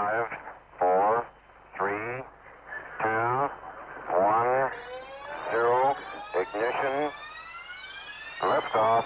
Five, four, three, two, one, zero. Ignition. Liftoff.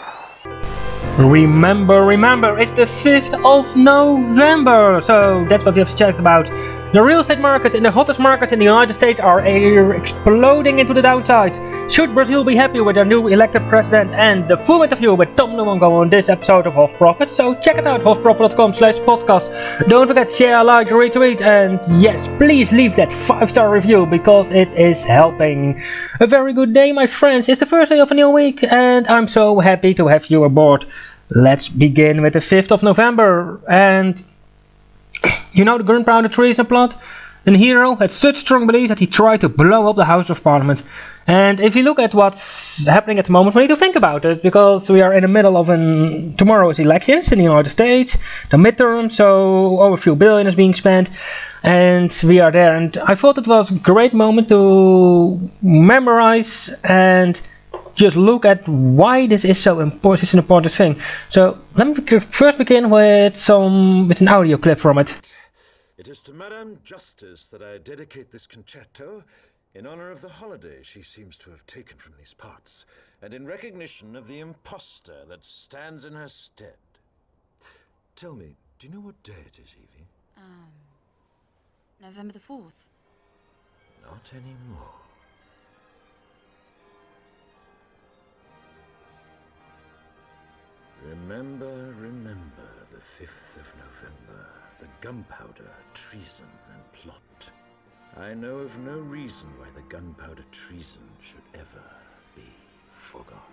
Remember, remember, it's the 5th of November! So that's what we have checked about. The real estate markets and the hottest markets in the United States are exploding into the downside. Should Brazil be happy with their new elected president? And the full interview with Tom Luongo on this episode of Hof Profit. So check it out, hofprofit.com slash podcast. Don't forget, to share, like, retweet, and yes, please leave that 5-star review because it is helping. A very good day, my friends. It's the first day of a new week, and I'm so happy to have you aboard. Let's begin with the 5th of November, and you know the gunpowder treason plot? An hero had such strong belief that he tried to blow up the House of Parliament. And if you look at what's happening at the moment, we need to think about it because we are in the middle of an tomorrow's elections in the United States, the midterm, so over a few billion is being spent, and we are there. And I thought it was a great moment to memorize and just look at why this is so important. This is an important thing. So let me first begin with some with an audio clip from it. It is to Madame Justice that I dedicate this concerto in honor of the holiday she seems to have taken from these parts, and in recognition of the impostor that stands in her stead. Tell me, do you know what day it is, Evie? Um, November the 4th. Not anymore. Remember, remember the 5th of November, the gunpowder, treason, and plot. I know of no reason why the gunpowder treason should ever be forgot.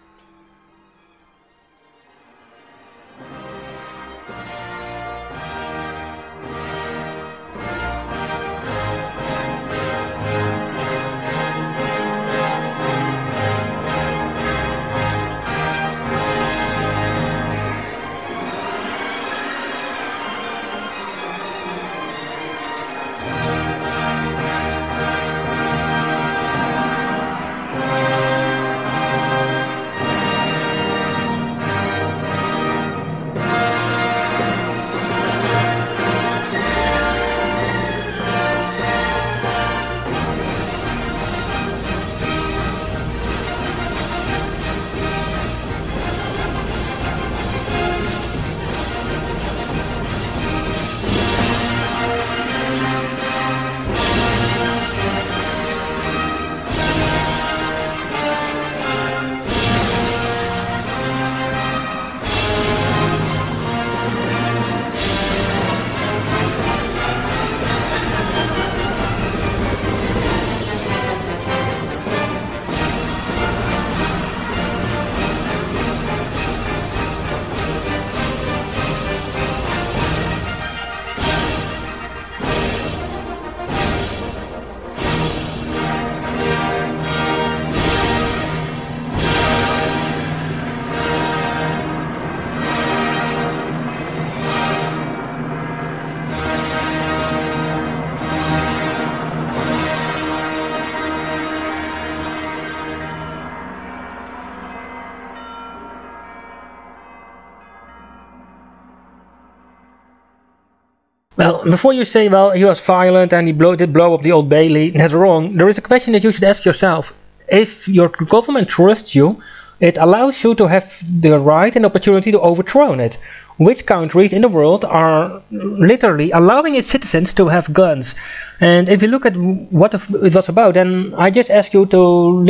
Well, before you say, well, he was violent and he blow, did blow up the Old Bailey, that's wrong. There is a question that you should ask yourself. If your government trusts you, it allows you to have the right and opportunity to overthrow it. Which countries in the world are literally allowing its citizens to have guns? And if you look at what it was about, then I just ask you to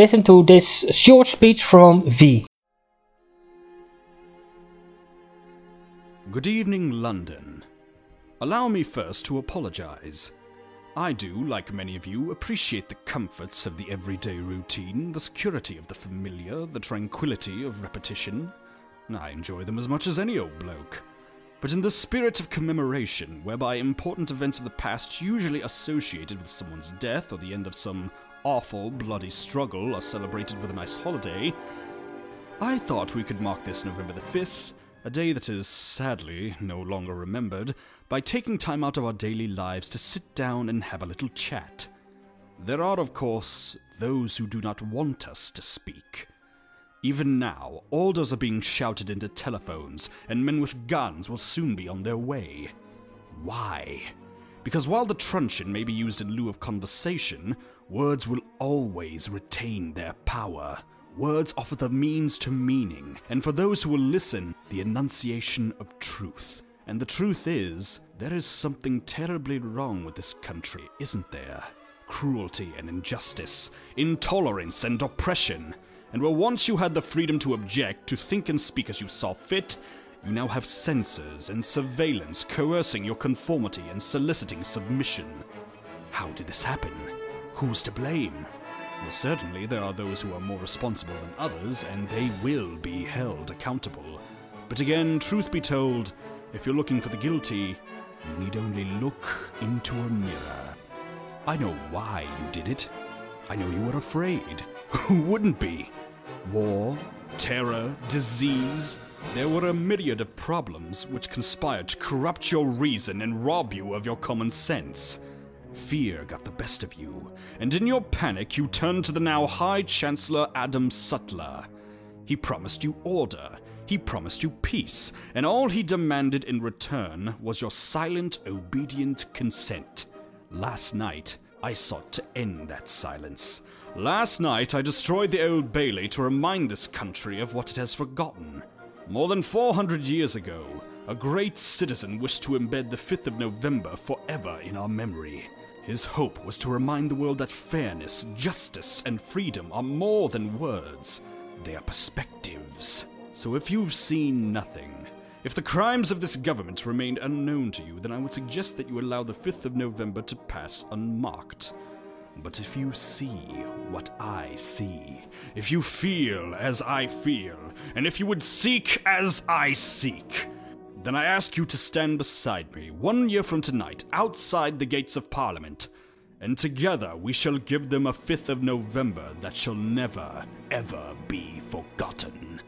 listen to this short speech from V. Good evening, London. Allow me first to apologize. I do, like many of you, appreciate the comforts of the everyday routine, the security of the familiar, the tranquility of repetition. I enjoy them as much as any old bloke. But in the spirit of commemoration, whereby important events of the past usually associated with someone's death or the end of some awful, bloody struggle are celebrated with a nice holiday, I thought we could mark this November the 5th a day that is sadly no longer remembered, by taking time out of our daily lives to sit down and have a little chat. There are, of course, those who do not want us to speak. Even now, orders are being shouted into telephones, and men with guns will soon be on their way. Why? Because while the truncheon may be used in lieu of conversation, words will always retain their power. Words offer the means to meaning, and for those who will listen, the enunciation of truth. And the truth is, there is something terribly wrong with this country, isn't there? Cruelty and injustice, intolerance and oppression. And where once you had the freedom to object, to think and speak as you saw fit, you now have censors and surveillance coercing your conformity and soliciting submission. How did this happen? Who's to blame? Well, certainly there are those who are more responsible than others, and they will be held accountable. But again, truth be told, if you're looking for the guilty, you need only look into a mirror. I know why you did it. I know you were afraid. Who wouldn't be? War, terror, disease. There were a myriad of problems which conspired to corrupt your reason and rob you of your common sense. Fear got the best of you, and in your panic you turned to the now High Chancellor Adam Sutler. He promised you order, he promised you peace, and all he demanded in return was your silent, obedient consent. Last night, I sought to end that silence. Last night, I destroyed the Old Bailey to remind this country of what it has forgotten. More than 400 years ago, a great citizen wished to embed the 5th of November forever in our memory. His hope was to remind the world that fairness, justice, and freedom are more than words, they are perspectives. So if you've seen nothing, if the crimes of this government remained unknown to you, then I would suggest that you allow the 5th of November to pass unmarked. But if you see what I see, if you feel as I feel, and if you would seek as I seek, then I ask you to stand beside me one year from tonight outside the gates of Parliament, and together we shall give them a 5th of November that shall never, ever be forgotten.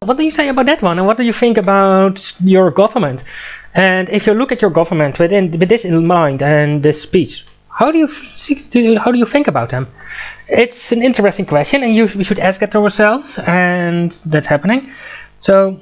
What do you say about that one? And what do you think about your government? And if you look at your government within, with this in mind and this speech, how do you how do you think about them? It's an interesting question, and you, we should ask it ourselves, and that's happening. So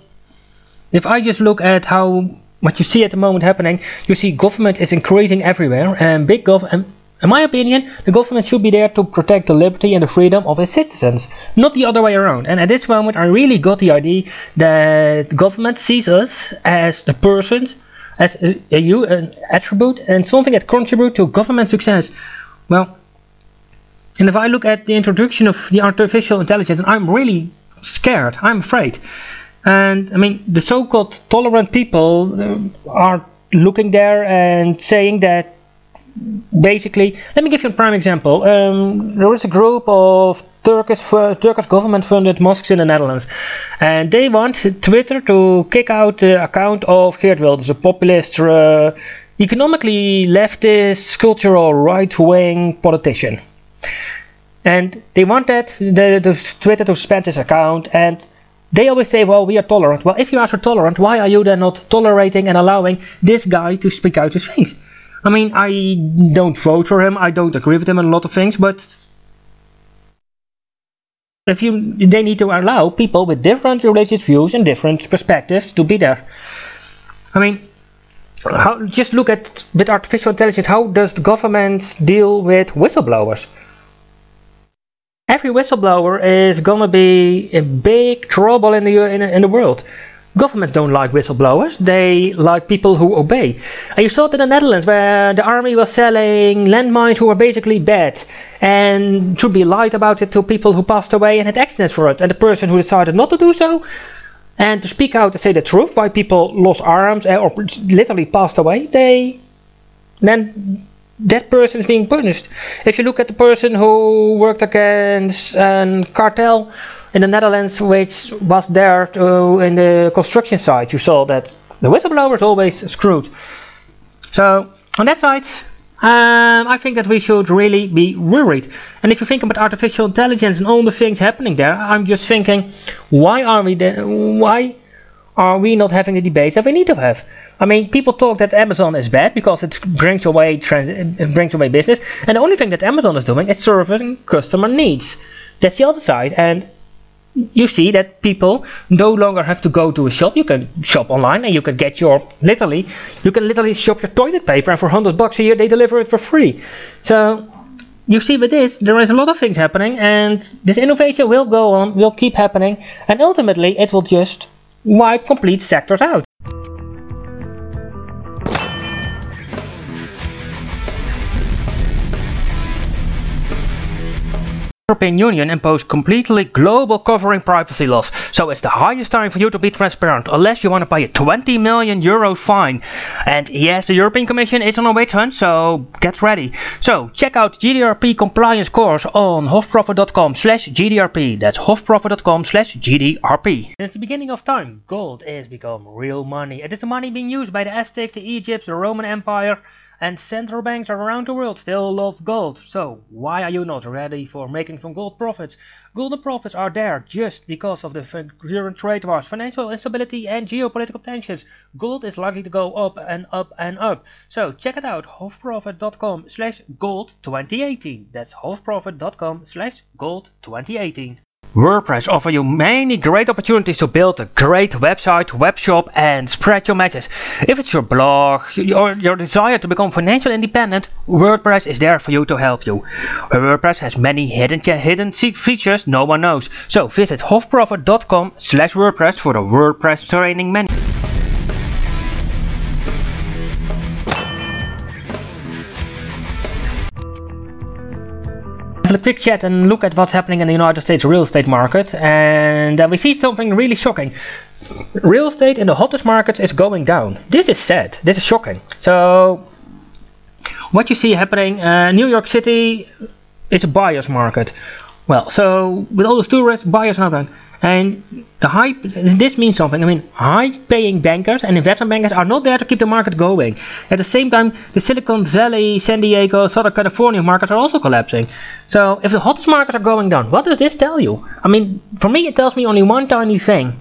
if I just look at how what you see at the moment happening, you see government is increasing everywhere, and big government. In my opinion, the government should be there to protect the liberty and the freedom of its citizens, not the other way around. And at this moment, I really got the idea that government sees us as the persons, as a, a, an attribute, and something that contribute to government success. Well, and if I look at the introduction of the artificial intelligence, I'm really scared. I'm afraid. And I mean, the so-called tolerant people uh, are looking there and saying that basically, let me give you a prime example. Um, there is a group of Turkish, Turkish government-funded mosques in the Netherlands, and they want Twitter to kick out the account of Geert Wilders, a populist, uh, economically leftist, cultural right-wing politician. And they want that the, the Twitter to suspend his account, and they always say, well, we are tolerant. Well, if you are so tolerant, why are you then not tolerating and allowing this guy to speak out his things? I mean, I don't vote for him, I don't agree with him on a lot of things, but if you, they need to allow people with different religious views and different perspectives to be there. I mean, how, just look at with artificial intelligence, how does the government deal with whistleblowers? Every whistleblower is gonna be in big trouble in the in, in the world. Governments don't like whistleblowers, they like people who obey. And you saw it in the Netherlands where the army was selling landmines who were basically bad and should be lied about it to people who passed away and had accidents for it. And the person who decided not to do so and to speak out to say the truth why people lost arms eh, or literally passed away, they then that person is being punished. If you look at the person who worked against a cartel in the Netherlands, which was there to, in the construction site, you saw that the whistleblower is always screwed. So on that side, um, I think that we should really be worried. And if you think about artificial intelligence and all the things happening there, I'm just thinking, why are we? Why are we not having the debates that we need to have? I mean, people talk that Amazon is bad because it brings away trans- it brings away business, and the only thing that Amazon is doing is serving customer needs. That's the other side, and you see that people no longer have to go to a shop. You can shop online and you can get your literally you can literally shop your toilet paper and for 100 bucks a year they deliver it for free. So you see with this there is a lot of things happening and this innovation will go on, will keep happening and ultimately it will just wipe complete sectors out. European Union imposed completely global covering privacy laws, so it's the highest time for you to be transparent, unless you want to pay a 20 million euro fine. And yes, the European Commission is on a witch hunt, so get ready. So check out GDRP compliance course on hofprofit.com slash GDRP. That's hofprofit.com slash GDRP. Since the beginning of time, gold has become real money. It is the money being used by the Aztecs, the Egypts, the Roman Empire, and central banks around the world still love gold. So why are you not ready for making some gold profits? Golden profits are there just because of the current trade wars, financial instability and geopolitical tensions. Gold is likely to go up and up and up. So check it out, hofprofit.com slash gold 2018. That's hofprofit.com slash gold 2018. WordPress offers you many great opportunities to build a great website, web shop and spread your message. If it's your blog or your desire to become financially independent, WordPress is there for you to help you. WordPress has many hidden hidden features no one knows. So visit hofprofit.com slash WordPress for the WordPress training menu. A quick chat and look at what's happening in the United States real estate market and uh, we see something really shocking. Real estate in the hottest markets is going down. This is sad. This is shocking. So what you see happening, uh, New York City is a buyer's market. Well, so with all the tourists, buyers are not and the high, this means something. I mean, high-paying bankers and investment bankers are not there to keep the market going. At the same time, the Silicon Valley, San Diego, Southern California markets are also collapsing. So, if the hottest markets are going down, what does this tell you? I mean, for me, it tells me only one tiny thing.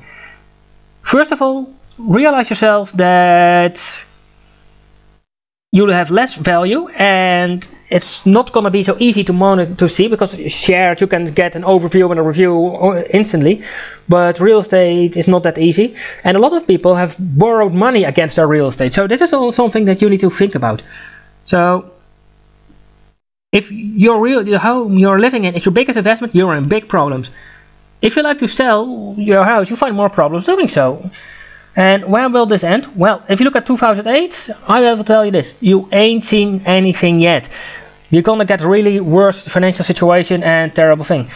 First of all, realize yourself that you have less value and it's not going to be so easy to monitor to see because shared you can get an overview and a review uh, instantly. But real estate is not that easy. And a lot of people have borrowed money against their real estate. So this is all something that you need to think about. So if your real your home you're living in is your biggest investment you're in big problems. If you like to sell your house you find more problems doing so. And where will this end? Well, if you look at 2008, I will tell you this: you ain't seen anything yet. You're gonna get really worse financial situation and terrible thing.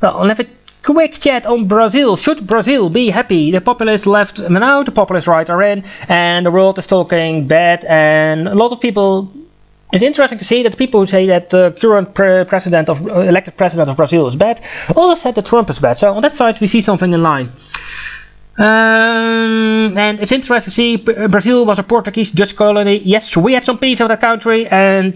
Well, I'll have a quick chat on Brazil. Should Brazil be happy? The populist left now, the populist right are in, and the world is talking bad. And a lot of people. It's interesting to see that people who say that the current pre president of elected president of Brazil is bad also said that Trump is bad. So on that side, we see something in line. Um, and it's interesting to see Brazil was a Portuguese Dutch colony. Yes, we had some peace of the country, and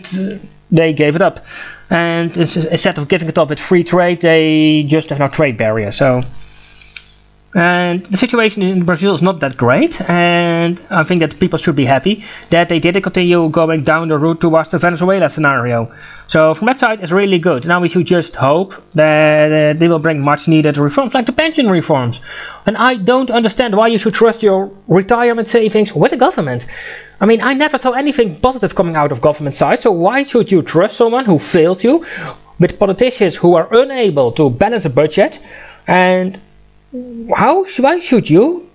they gave it up. And instead of giving it up with free trade, they just have no trade barrier. So, and the situation in Brazil is not that great, and I think that people should be happy that they didn't continue going down the route towards the Venezuela scenario. So from that side, it's really good. Now we should just hope that uh, they will bring much needed reforms, like the pension reforms. And I don't understand why you should trust your retirement savings with the government. I mean, I never saw anything positive coming out of government side, so why should you trust someone who fails you with politicians who are unable to balance a budget? And how why should you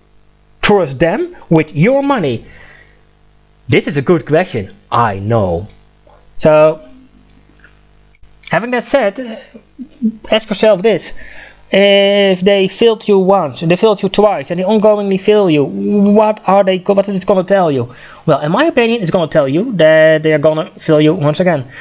trust them with your money? This is a good question, I know. So Having that said, ask yourself this. If they failed you once, and they failed you twice, and they ongoingly fail you, what are they? What is it going to tell you? Well, in my opinion, it's going to tell you that they are going to fail you once again.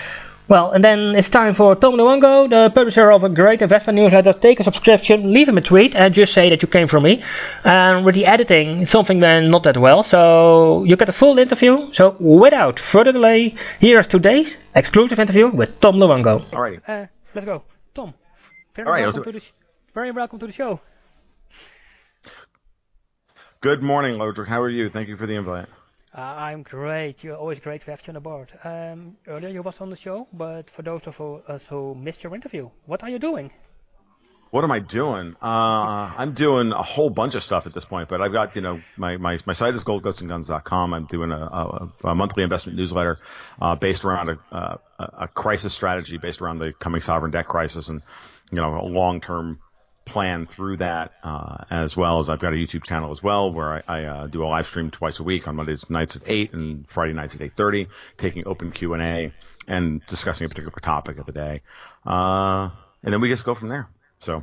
Well, and then it's time for Tom Luongo, the publisher of a great investment newsletter. Take a subscription, leave him a tweet, and just say that you came from me. And with the editing, it's something went not that well, so you get a full interview. So without further delay, here's today's exclusive interview with Tom Luongo. All right. Uh, let's go, Tom. Very All right, welcome to the very welcome to the show. Good morning, Lodrick. How are you? Thank you for the invite. Uh, I'm great. You're always great to have you on the board. Um, earlier you was on the show, but for those of us who missed your interview, what are you doing? What am I doing? Uh, I'm doing a whole bunch of stuff at this point, but I've got, you know, my, my, my site is goldgoatsandguns.com. I'm doing a, a, a monthly investment newsletter, uh, based around a, a, a crisis strategy based around the coming sovereign debt crisis and, you know, a long-term plan through that, uh, as well as I've got a YouTube channel as well where I, I uh, do a live stream twice a week on Mondays nights at 8 and Friday nights at 8.30, taking open Q&A and discussing a particular topic of the day. Uh, and then we just go from there. So.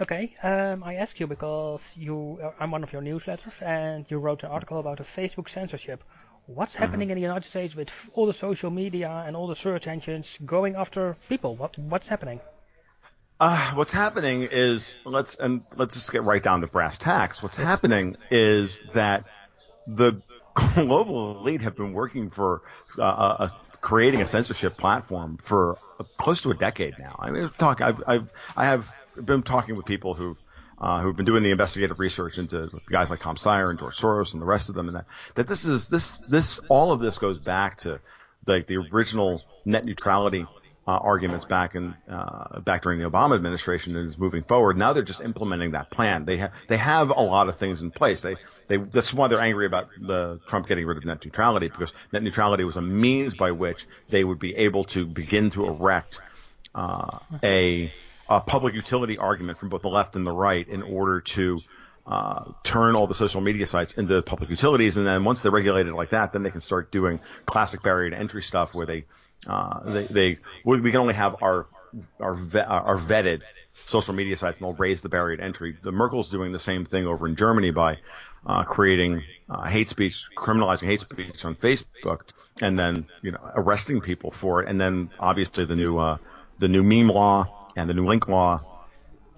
Okay, um, I ask you because you uh, I'm one of your newsletters, and you wrote an article about the Facebook censorship. What's Mm-hmm. happening in the United States with all the social media and all the search engines going after people? What what's happening? Uh, what's happening is let's and let's just get right down to brass tacks. What's happening is that the global elite have been working for uh, uh, creating a censorship platform for close to a decade now. I mean, talk. I've, I've I have been talking with people who. Uh, who've been doing the investigative research into guys like Tom Steyer and George Soros and the rest of them, and that that this is this this all of this goes back to like the original net neutrality uh, arguments back in uh, back during the Obama administration and is moving forward. Now they're just implementing that plan. They have they have a lot of things in place. They they that's why they're angry about the Trump getting rid of net neutrality because net neutrality was a means by which they would be able to begin to erect uh, a a public utility argument from both the left and the right in order to uh, turn all the social media sites into public utilities, and then once they're regulated like that, then they can start doing classic barrier to entry stuff where they uh, they, they we can only have our our ve- our vetted social media sites, and they'll raise the barrier to entry. The Merkel's doing the same thing over in Germany by uh, creating uh, hate speech, criminalizing hate speech on Facebook, and then you know arresting people for it, and then obviously the new uh, the new meme law and the new link law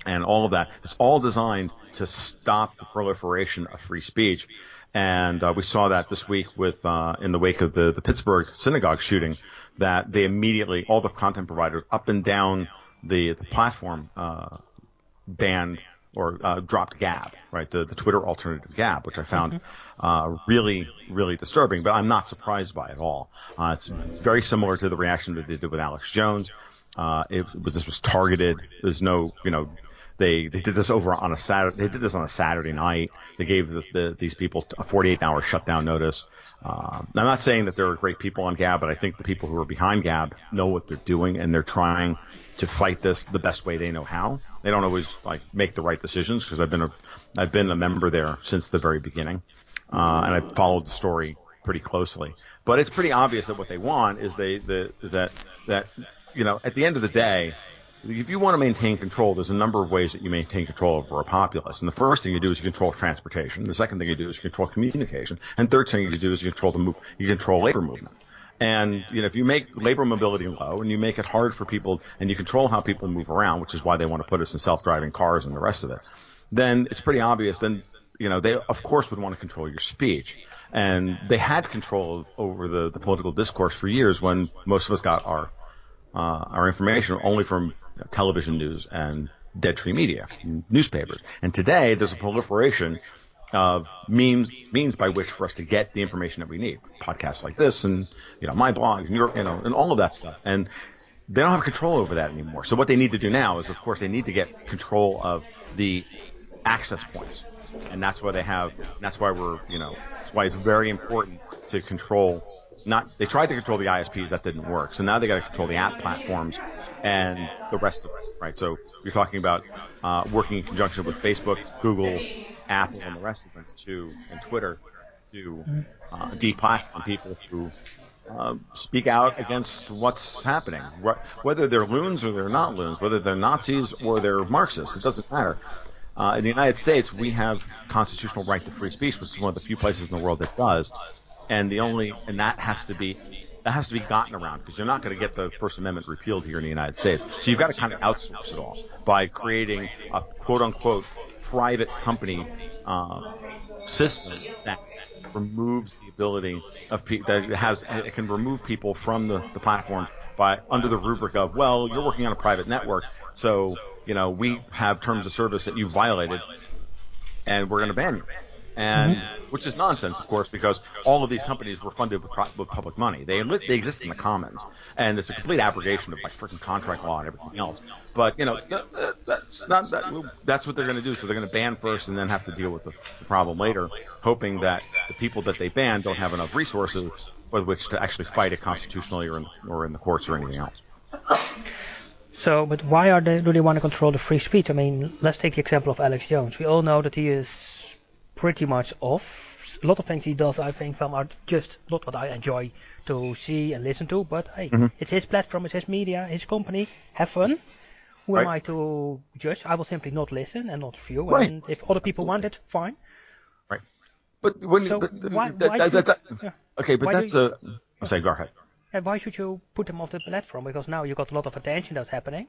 and all of that. It's all designed to stop the proliferation of free speech. And uh, we saw that this week with uh, in the wake of the, the Pittsburgh synagogue shooting, that they immediately all the content providers up and down the the platform uh, banned or uh, dropped Gab, right? The, the Twitter alternative Gab, which I found uh, really, really disturbing, but I'm not surprised by it at all. Uh, it's very similar to the reaction that they did with Alex Jones. Uh, it, was- this was targeted. There's no, you know, they they did this over on a Saturday. They did this on a Saturday night. They gave the, the, these people a 48 hour shutdown notice. Um, I'm not saying that there are great people on Gab, but I think the people who are behind Gab know what they're doing and they're trying to fight this the best way they know how. They don't always like make the right decisions because I've been a I've been a member there since the very beginning, uh, and I followed the story pretty closely. But it's pretty obvious that what they want is they the that that you know at the end of the day, if you want to maintain control, there's a number of ways that you maintain control over a populace. And the first thing you do is you control transportation. The second thing you do is you control communication. And third thing you do is you control the move, you control labor movement. And you know, if you make labor mobility low and you make it hard for people and you control how people move around, which is why they want to put us in self-driving cars and the rest of it, then it's pretty obvious. Then you know, they of course would want to control your speech. And they had control over the, the political discourse for years when most of us got our uh, our information only from television news and dead tree media, newspapers. And today there's a proliferation of means means by which for us to get the information that we need. Podcasts like this and you know my blog and your you know and all of that stuff. And they don't have control over that anymore. So what they need to do now is of course they need to get control of the access points. And that's why they have that's why we're you know that's why it's very important to control not they tried to control the ISPs that didn't work. So now they got to control the app platforms and the rest of it, right? So you're talking about uh, working in conjunction with Facebook, Google, Apple, and the rest of them to and Twitter to uh, deplatform people who uh, speak out against what's happening, Wh- whether they're loons or they're not loons, whether they're Nazis or they're Marxists. It doesn't matter. Uh, in the United States, we have constitutional right to free speech, which is one of the few places in the world that does. And the only and that has to be that has to be gotten around because you're not going to get the First Amendment repealed here in the United States. So you've got to kind of outsource it all by creating a quote unquote private company uh, system that removes the ability of people that has it can remove people from the, the platform by under the rubric of well you're working on a private network so you know we have terms of service that you violated and we're going to ban you Mm-hmm. and which is nonsense, of course, because all of these companies were funded with, pro- with public money. They they exist in the commons, and it's a complete abrogation of like freaking contract law and everything else. But you know, that, that- that's not that. That's what they're going to do. So they're going to ban first, and then have to deal with the, the problem later, hoping that the people that they ban don't have enough resources with which to actually fight it constitutionally or in, or in the courts or anything else. So, but why are they, do they want to control the free speech? I mean, let's take the example of Alex Jones. We all know that he is pretty much off. A lot of things he does, I think, from are just not what I enjoy to see and listen to. But hey, Mm-hmm. it's his platform, it's his media, his company. Have fun. Who am I to judge? I will simply not listen and not view. Right. And if other people want it, fine. Right. But when So but, why- that, why that, should- that, yeah. okay, but Why that's you- a. I'm saying, go ahead. And why should you put him off the platform? Because now you got a lot of attention that's happening.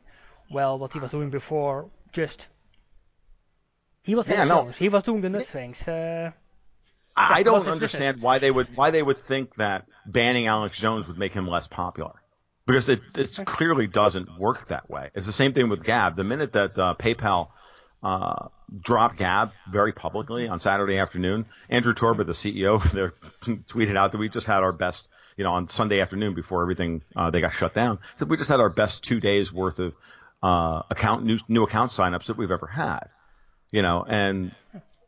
Well, what he was doing before, just he was Yeah, no. He was doing the nuts things. Uh, I don't understand why they would why they would think that banning Alex Jones would make him less popular. Because it, it clearly doesn't work that way. It's the same thing with Gab. The minute that uh, PayPal uh, dropped Gab very publicly on Saturday afternoon, Andrew Torba, the CEO, there tweeted out that we just had our best, you know, on Sunday afternoon before everything uh, they got shut down. So we just had our best two days worth of uh, account new new account signups that we've ever had. You know, and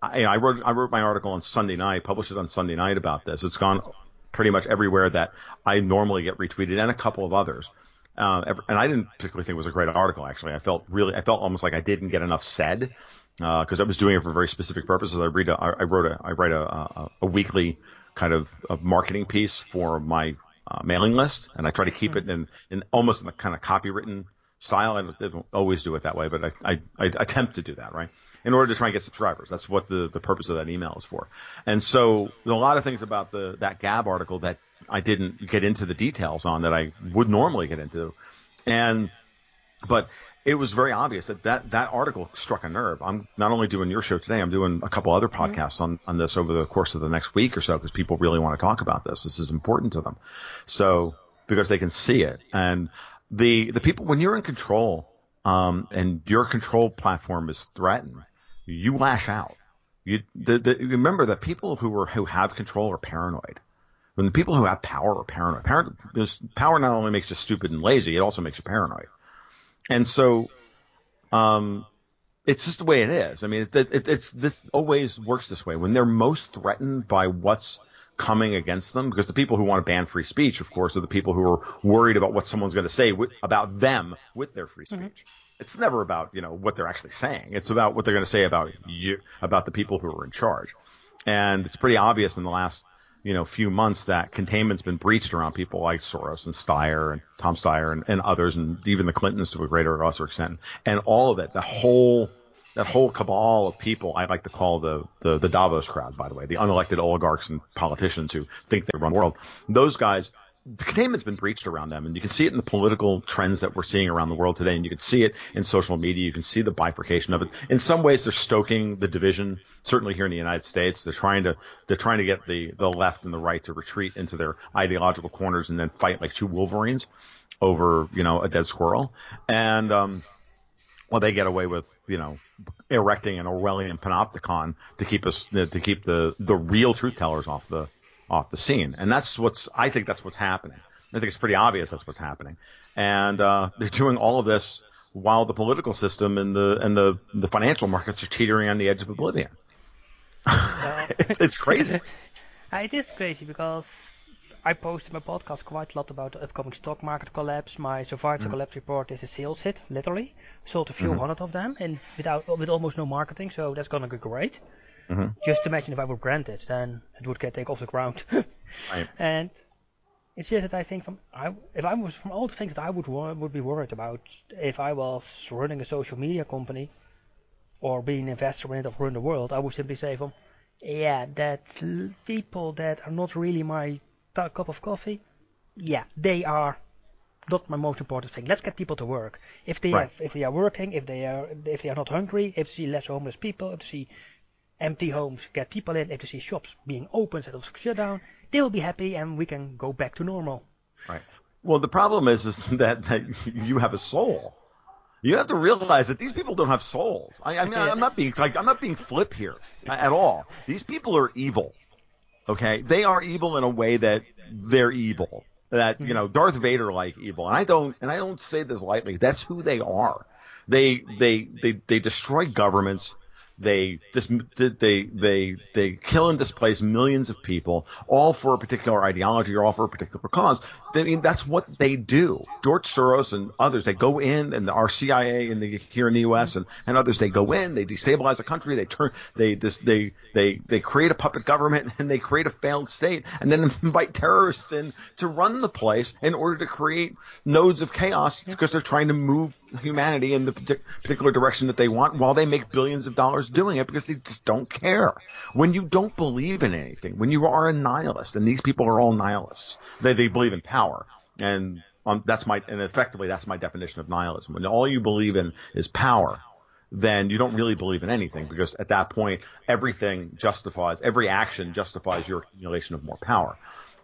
I, I wrote I wrote my article on Sunday night, published it on Sunday night about this. It's gone pretty much everywhere that I normally get retweeted, and a couple of others. Uh, and I didn't particularly think it was a great article. Actually, I felt really, I felt almost like I didn't get enough said because I was doing it for very specific purposes. I read, a, I I wrote a, I write a, a, a weekly kind of a marketing piece for my uh, mailing list, and I try to keep it in, in almost in a kind of copywritten style. I don't always do it that way, but I, I, I attempt to do that, right? In order to try and get subscribers. That's what the, the purpose of that email is for. And so a lot of things about the, that Gab article that I didn't get into the details on that I would normally get into. And, but it was very obvious that that, that article struck a nerve. I'm not only doing your show today, I'm doing a couple other mm-hmm. podcasts on, on this over the course of the next week or so because people really want to talk about this. This is important to them. So, because they can see it. And the, the people, when you're in control, um, and your control platform is threatened, you lash out. You, the, the, remember that people who are, who have control are paranoid. When the people who have power are paranoid, power, power not only makes you stupid and lazy, it also makes you paranoid. And so, um, it's just the way it is. I mean, it, it, it's this always works this way. When they're most threatened by what's coming against them, because the people who want to ban free speech, of course, are the people who are worried about what someone's going to say with, about them with their free mm-hmm. speech. It's never about you know what they're actually saying. It's about what they're going to say about you, about the people who are in charge. And it's pretty obvious in the last you know few months that containment's been breached around people like Soros and Steyer and Tom Steyer and, and others, and even the Clintons to a greater or lesser extent. And all of it, the whole that whole cabal of people, I like to call the, the the Davos crowd, by the way, the unelected oligarchs and politicians who think they run the world. Those guys the containment's been breached around them, and you can see it in the political trends that we're seeing around the world today, and you can see it in social media. You can see the bifurcation of it. In some ways, they're stoking the division. Certainly here in the United States, they're trying to they're trying to get the the left and the right to retreat into their ideological corners and then fight like two wolverines over you know a dead squirrel. And um, well, they get away with you know erecting an Orwellian panopticon to keep us to keep the the real truth tellers off the off the scene. And that's what's, I think that's what's happening. I think it's pretty obvious that's what's happening. And, uh, they're doing all of this while the political system and the, and the, the financial markets are teetering on the edge of oblivion. it's, it's crazy. Uh, it is crazy because I posted my podcast quite a lot about the upcoming stock market collapse. My survive the mm-hmm. collapse report is a sales hit, literally. Sold a few mm-hmm. hundred of them and without with almost no marketing, so that's gonna be great. Mm-hmm. Just imagine if I would grant it, then it would get taken off the ground. Right. And it's just that I think from I, if I was from all the things that I would wor- would be worried about if I was running a social media company or being an investor in it or run the world, I would simply say from yeah, that people that are not really my t- cup of coffee, yeah, they are not my most important thing. Let's get people to work. If they Right. have, if they are working, if they are, if they are not hungry, if they see less homeless people, if they see empty homes, get people in, if they see shops being open instead of shut down, they'll be happy and we can go back to normal. Right. Well, the problem is, is that, that you have a soul. You have to realize that these people don't have souls. I, I mean, I'm not being like I'm not being flip here at all. These people are evil. Okay, they are evil in a way that they're evil. That you mm-hmm. know, Darth Vader like evil, and I don't, and I don't say this lightly. That's who they are. They they they they destroy governments. They dis- they they they kill and displace millions of people, all for a particular ideology or all for a particular cause. I mean, that's what they do. George Soros and others, they go in, and our CIA the, here in the U.S. and, and others, they go in, they destabilize a country, they turn, they they they they create a puppet government, and they create a failed state, and then invite terrorists in to run the place in order to create nodes of chaos because they're trying to move humanity in the particular direction that they want while they make billions of dollars doing it because they just don't care. When you don't believe in anything, when you are a nihilist, and these people are all nihilists, they, they believe in power. And um, that's my, and effectively that's my definition of nihilism. When all you believe in is power, then you don't really believe in anything because at that point everything justifies, every action justifies your accumulation of more power.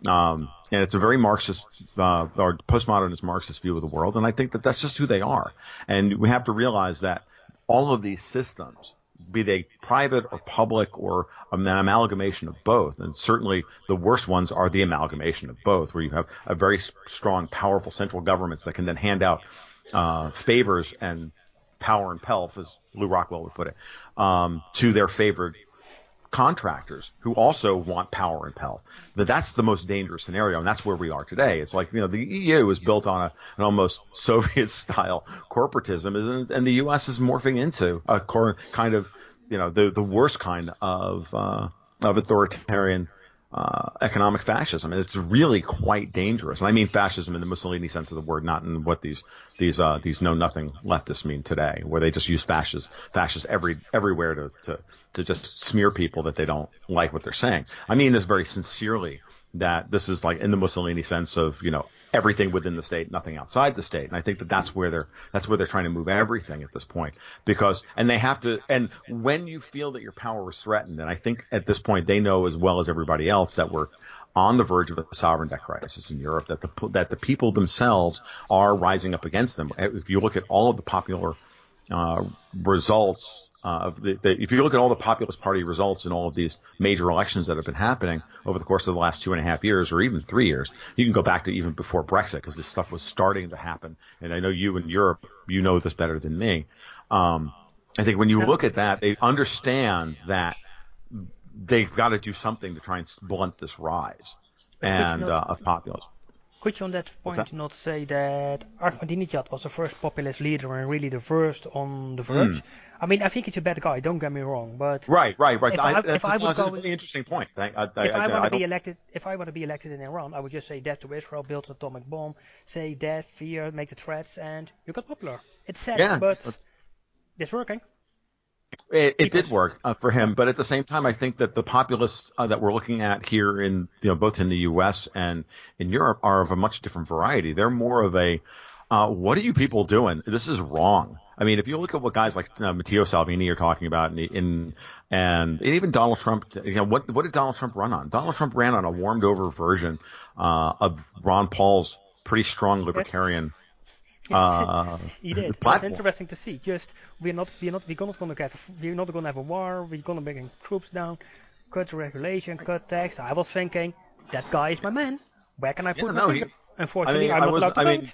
Um, and it's a very Marxist uh, or postmodernist Marxist view of the world, and I think that that's just who they are. And we have to realize that all of these systems, be they private or public or an amalgamation of both, and certainly the worst ones are the amalgamation of both, where you have a very strong, powerful central governments that can then hand out uh, favors and power and pelf, as Lew Rockwell would put it, um, to their favored contractors who also want power and pelf. That that's the most dangerous scenario, and that's where we are today. It's like you know the EU is built on a, an almost Soviet style corporatism, and the U.S. is morphing into a kind of you know the the worst kind of uh, of authoritarian. Uh, economic fascism, and it's really quite dangerous. And I mean fascism in the Mussolini sense of the word, not in what these these uh, these know nothing leftists mean today, where they just use fascist fascist every everywhere to, to to just smear people that they don't like what they're saying. I mean this very sincerely. That this is like in the Mussolini sense of you know everything within the state, nothing outside the state. And I think that that's where they're that's where they're trying to move everything at this point because and they have to and when you feel that your power is threatened, and I think at this point they know as well as everybody else that we're on the verge of a sovereign debt crisis in Europe that the that the people themselves are rising up against them. If you look at all of the popular uh, results uh, of the, the, if you look at all the populist party results in all of these major elections that have been happening over the course of the last two and a half years or even three years, you can go back to even before Brexit because this stuff was starting to happen. And I know you in Europe, you know this better than me. Um, I think when you look at that, they understand that they've got to do something to try and blunt this rise and uh, of populism. Could you on that point that? not say that Ahmadinejad was the first populist leader and really the first on the verge? Mm. I mean, I think he's a bad guy. Don't get me wrong, but right, right, right. If I, I, that's, if I that's a really interesting point. I, I, if I, want to be elected, if I want to be elected in Iran, I would just say death to Israel, build an atomic bomb, say death, fear, make the threats, and you got popular. It's sad, Yeah, but but- it's working. It, it did work uh, for him, but at the same time, I think that the populists uh, that we're looking at here in, you know, both in the U.S. and in Europe are of a much different variety. They're more of a, uh, what are you people doing? This is wrong. I mean, if you look at what guys like uh, Matteo Salvini are talking about, in, in and even Donald Trump, you know, what what did Donald Trump run on? Donald Trump ran on a warmed over version uh, of Ron Paul's pretty strong libertarian uh, he did. It's platform. interesting to see. Just we're not we're not we're not gonna get we're not gonna have a war. We're gonna bring troops down, cut regulation, cut tax. I was thinking that guy is my man. Where can I put Yeah, no, he- Unfortunately, I am mean, not was- allowed to I mean.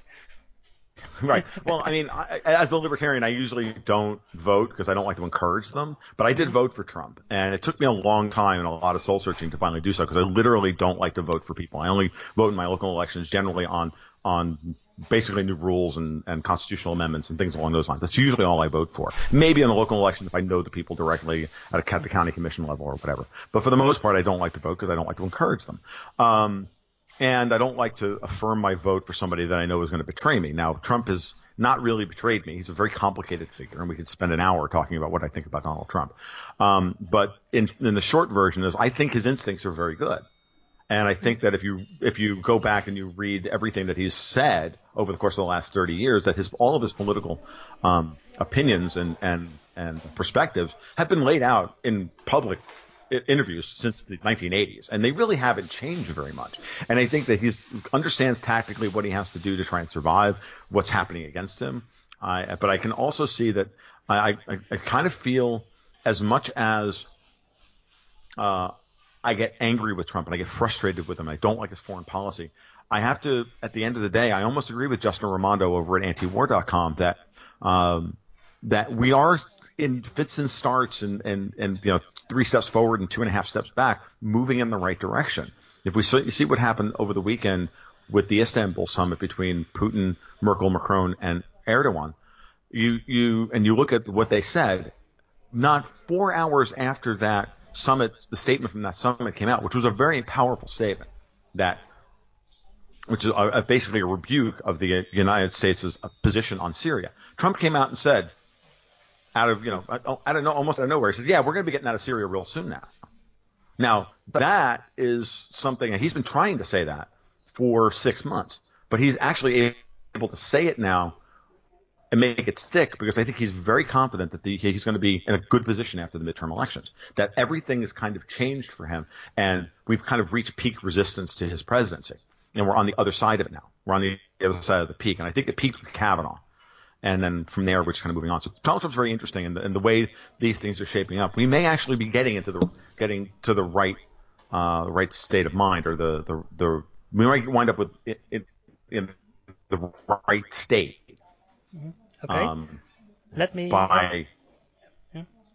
Right. Well, I mean, I, as a libertarian, I usually don't vote because I don't like to encourage them. But I did vote for Trump, and it took me a long time and a lot of soul searching to finally do so because I literally don't like to vote for people. I only vote in my local elections generally on on basically new rules and, and constitutional amendments and things along those lines. That's usually all I vote for. Maybe in a local election if I know the people directly at, a, at the county commission level or whatever. But for the most part, I don't like to vote because I don't like to encourage them. Um, and I don't like to affirm my vote for somebody that I know is going to betray me. Now, Trump has not really betrayed me. He's a very complicated figure, and we could spend an hour talking about what I think about Donald Trump. Um, but in, in the short version is, I think his instincts are very good. And I think that if you if you go back and you read everything that he's said over the course of the last 30 years, that his all of his political um, opinions and and and perspectives have been laid out in public interviews since the 1980s, and they really haven't changed very much. And I think that he understands tactically what he has to do to try and survive, what's happening against him. I, but I can also see that I, I, I kind of feel as much as uh, I get angry with Trump and I get frustrated with him. I don't like his foreign policy. I have to, at the end of the day, I almost agree with Justin Raimondo over at antiwar.com that um, that we are in fits and starts and, and, and you know three steps forward and two and a half steps back, moving in the right direction. If we see, what happened over the weekend with the Istanbul summit between Putin, Merkel, Macron, and Erdogan, you you and you look at what they said. Not four hours after that summit, the statement from that summit came out, which was a very powerful statement that which is a, a basically a rebuke of the United States' position on Syria. Trump came out and said, out of you know, I oh, don't know, almost out of nowhere, he says, "Yeah, we're going to be getting out of Syria real soon now." Now that is something, and he's been trying to say that for six months, but he's actually able to say it now and make it stick because I think he's very confident that the, he's going to be in a good position after the midterm elections. That everything is kind of changed for him, and we've kind of reached peak resistance to his presidency, and we're on the other side of it now. We're on the other side of the peak, and I think it peaked with Kavanaugh and then from there we're just kind of moving on. So Donald Trump's very interesting in the, in the way these things are shaping up. We may actually be getting into the getting to the right uh, right state of mind, or the the, the we might wind up with it, it, in the right state. Mm-hmm. Okay. Um, Let me by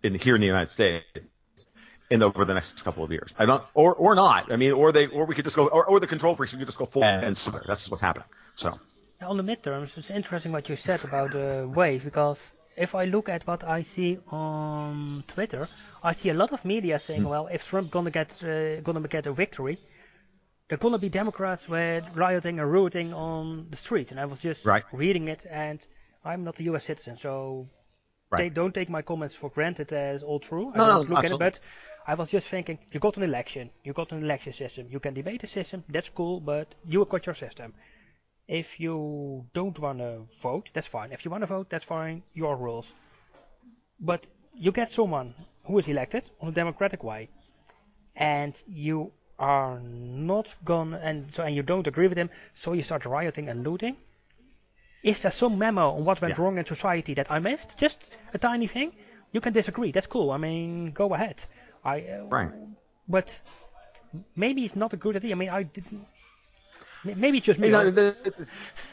in here in the United States in over the next couple of years. I don't, or or not. I mean, or they, or we could just go, or, or the control freaks, we could just go full and, and That's what's happening. So on the midterms, it's interesting what you said about the wave because if I look at what I see on Twitter, I see a lot of media saying, mm. well, if Trump gonna get uh, gonna get a victory, there gonna be Democrats with rioting and rooting on the streets. And I was just right. reading it, and I'm not a U.S. citizen, so right. they don't take my comments for granted as all true. I no, don't no, look absolutely. at it, but I was just thinking, you got an election, you got an election system, you can debate the system, that's cool, but you got your system. If you don't want to vote, that's fine. If you want to vote, that's fine. Your rules. But you get someone who is elected on a democratic way, and you are not gonna and so and you don't agree with him, so you start rioting and looting. Is there some memo on what went yeah. wrong in society that I missed? Just a tiny thing. You can disagree. That's cool. I mean, go ahead. I uh, right. But maybe it's not a good idea. I mean, I didn't. Maybe it's just me. No, no,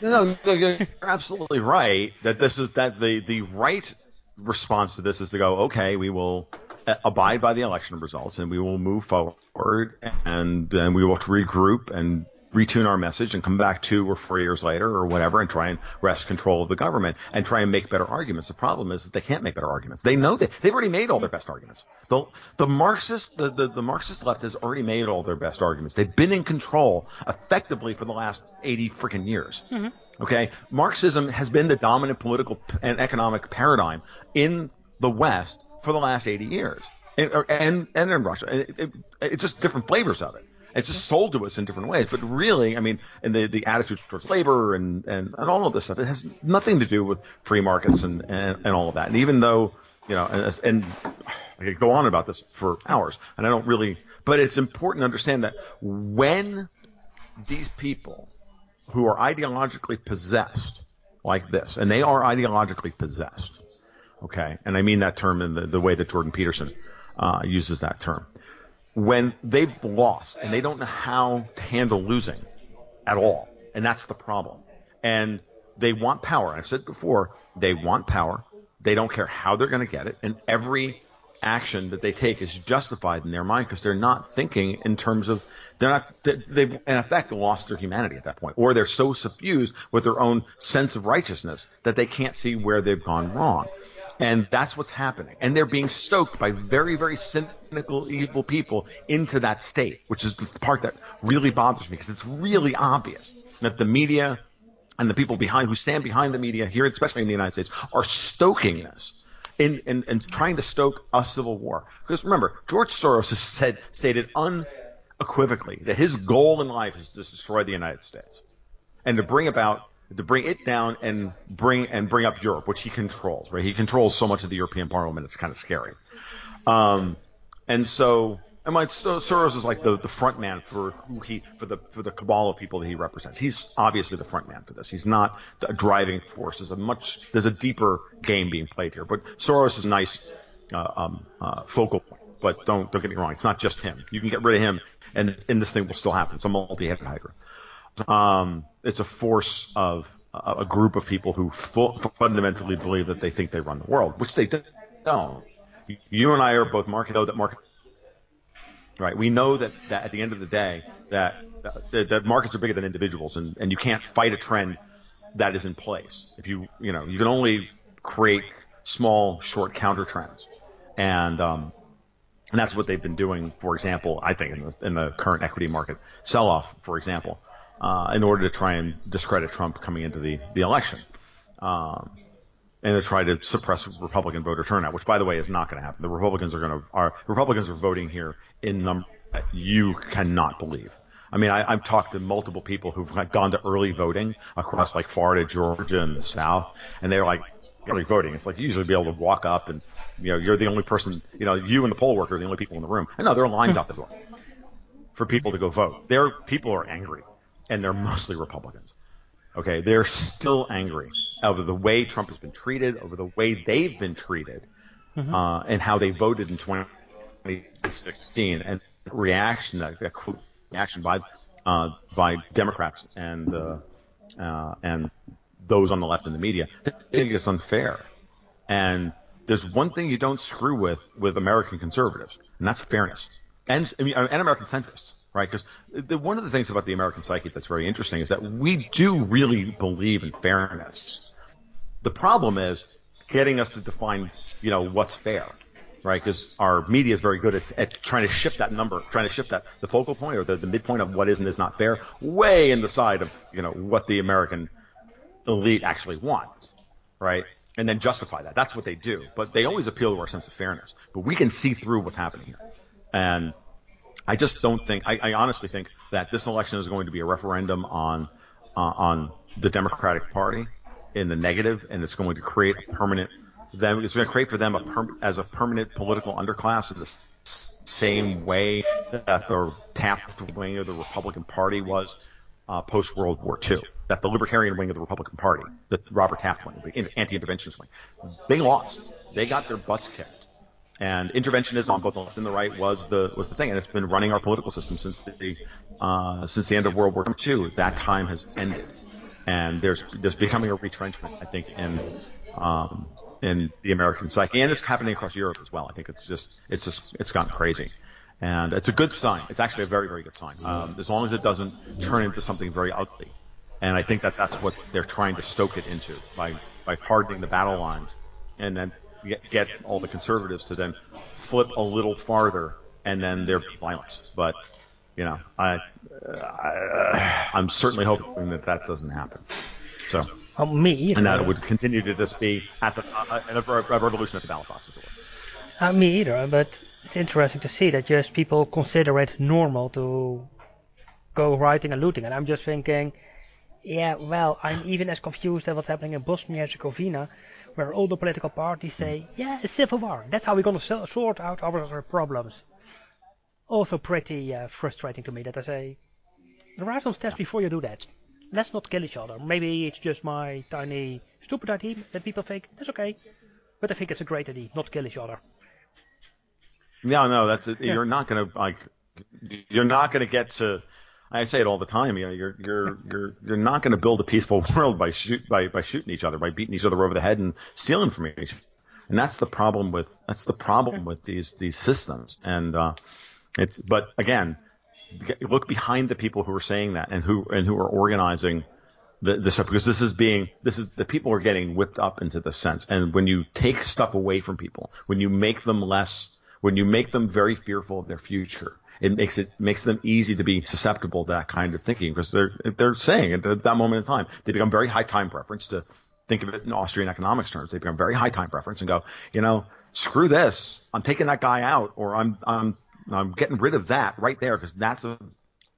no, no, you're absolutely right. That this is that the the right response to this is to go, okay, we will uh, abide by the election results and we will move forward and and we will regroup and retune our message and come back two or four years later or whatever and try and wrest control of the government and try and make better arguments. The problem is that they can't make better arguments. They know that they've already made all their best arguments. The, the Marxist, the, the, the Marxist left has already made all their best arguments. They've been in control effectively for the last 80 freaking years. Mm-hmm. Okay. Marxism has been the dominant political and economic paradigm in the West for the last 80 years. And, and, and in Russia. It, it, it's just different flavors of it. It's just sold to us in different ways. But really, I mean, and the, the attitudes towards labor and, and, and all of this stuff, it has nothing to do with free markets and, and, and all of that. And even though, you know, and, and I could go on about this for hours, and I don't really, but it's important to understand that when these people who are ideologically possessed like this, and they are ideologically possessed, okay, and I mean that term in the, the way that Jordan Peterson uh, uses that term when they've lost and they don't know how to handle losing at all. And that's the problem. And they want power. I've said before, they want power. They don't care how they're going to get it. And every action that they take is justified in their mind because they're not thinking in terms of they're not they've in effect lost their humanity at that point or they're so suffused with their own sense of righteousness that they can't see where they've gone wrong and that's what's happening. And they're being stoked by very, very cynical, evil people into that state, which is the part that really bothers me because it's really obvious that the media and the people behind who stand behind the media here, especially in the United States, are stoking this. In, in, in trying to stoke a civil war. Because remember, George Soros has said, stated unequivocally that his goal in life is to destroy the United States and to bring about to bring it down and bring and bring up Europe, which he controls. Right, he controls so much of the European Parliament. It's kind of scary. Um, and so, And my Soros is like the, the front man for who he for the for the cabal of people that he represents. He's obviously the front man for this. He's not a driving force. There's a much there's a deeper game being played here. But Soros is a nice uh, um, uh, focal point. But don't don't get me wrong. It's not just him. You can get rid of him, and and this thing will still happen. It's a multi-headed hydra. Um, it's a force of a, group of people who fundamentally believe that they think they run the world, which they don't. You and I are both market though that market right? We know that, that at the end of the day that, that, that markets are bigger than individuals, and, and you can't fight a trend that is in place. If you you know you can only create small short counter trends, and um, and that's what they've been doing. For example, I think in the in the current equity market sell off, for example, uh, in order to try and discredit Trump coming into the the election. Um, and to try to suppress Republican voter turnout, which by the way is not going to happen. The Republicans are going to are Republicans are voting here in number you cannot believe. I mean, I, I've talked to multiple people who've gone to early voting across like Florida, Georgia, and the South, and they're like early voting. It's like you usually be able to walk up and you know you're the only person, you know, you and the poll worker are the only people in the room. And no, there are lines out the door for people to go vote. There, people are angry, and they're mostly Republicans. Okay, they're still angry over the way Trump has been treated, over the way they've been treated, mm-hmm. uh, and how they voted in 2016, and reaction that, that reaction by uh, by Democrats and uh, uh, and those on the left in the media. They think it's unfair, and there's one thing you don't screw with with American conservatives, and that's fairness, and I mean, and American centrists right? Because one of the things about the American psyche that's very interesting is that we do really believe in fairness. The problem is getting us to define, you know, what's fair, right? Because our media is very good at, at, trying to shift that number, trying to shift that the focal point or the, the midpoint of what is and is not fair, way in the side of you know what the American elite actually wants, right? And then justify that. That's what they do. But they always appeal to our sense of fairness. But we can see through what's happening here, and I just don't think. I, I honestly think that this election is going to be a referendum on uh, on the Democratic Party in the negative, and it's going to create a permanent. Them, it's going to create for them a per, as a permanent political underclass in the same way that the Taft wing of the Republican Party was uh, post World War II. That the Libertarian wing of the Republican Party, the Robert Taft wing, the anti-interventionist wing, they lost. They got their butts kicked and interventionism on both the left and the right was the was the thing, and it's been running our political system since the uh, since the end of World War II. That time has ended, and there's there's becoming a retrenchment, I think, in um, in the American psyche, and it's happening across Europe as well. I think it's just it's just it's gotten crazy, and it's a good sign. It's actually a very very good sign, um, as long as it doesn't turn into something very ugly. And I think that that's what they're trying to stoke it into by by hardening the battle lines, and then get, get all the conservatives to then flip a little farther, and then there'd be violence. But you know, I, I I'm certainly hoping that that doesn't happen. So. Well, me And that it would continue to just be at the uh, a, a revolution at the ballot box, as it were. Uh, me either, but it's interesting to see that just people consider it normal to go rioting and looting, and I'm just thinking, yeah, well, I'm even as confused as what's happening in Bosnia Herzegovina, where all the political parties say, yeah, a civil war, that's how we're going to sort out our problems. Also pretty uh, frustrating to me that I say, there are some steps before you do that. Let's not kill each other. Maybe it's just my tiny stupid idea that people think, that's okay. But I think it's a great idea, not kill each other. Yeah, no, that's it. Yeah. You're not going to, like, you're not going to get to I say it all the time. You know, you're you're you're you're not going to build a peaceful world by shoot by by shooting each other, by beating each other over the head and stealing from each other. And that's the problem with that's the problem with these these systems. And uh, it's but again, look behind the people who are saying that and who and who are organizing the, this stuff because this is being this is the people are getting whipped up into the sense. And when you take stuff away from people, when you make them less, when you make them very fearful of their future, it makes it makes them easy to be susceptible to that kind of thinking because they're they're saying at that moment in time they become very high time preference to think of it in Austrian economics terms. They become very high time preference and go, you know, screw this. I'm taking that guy out, or I'm I'm I'm getting rid of that right there because that's a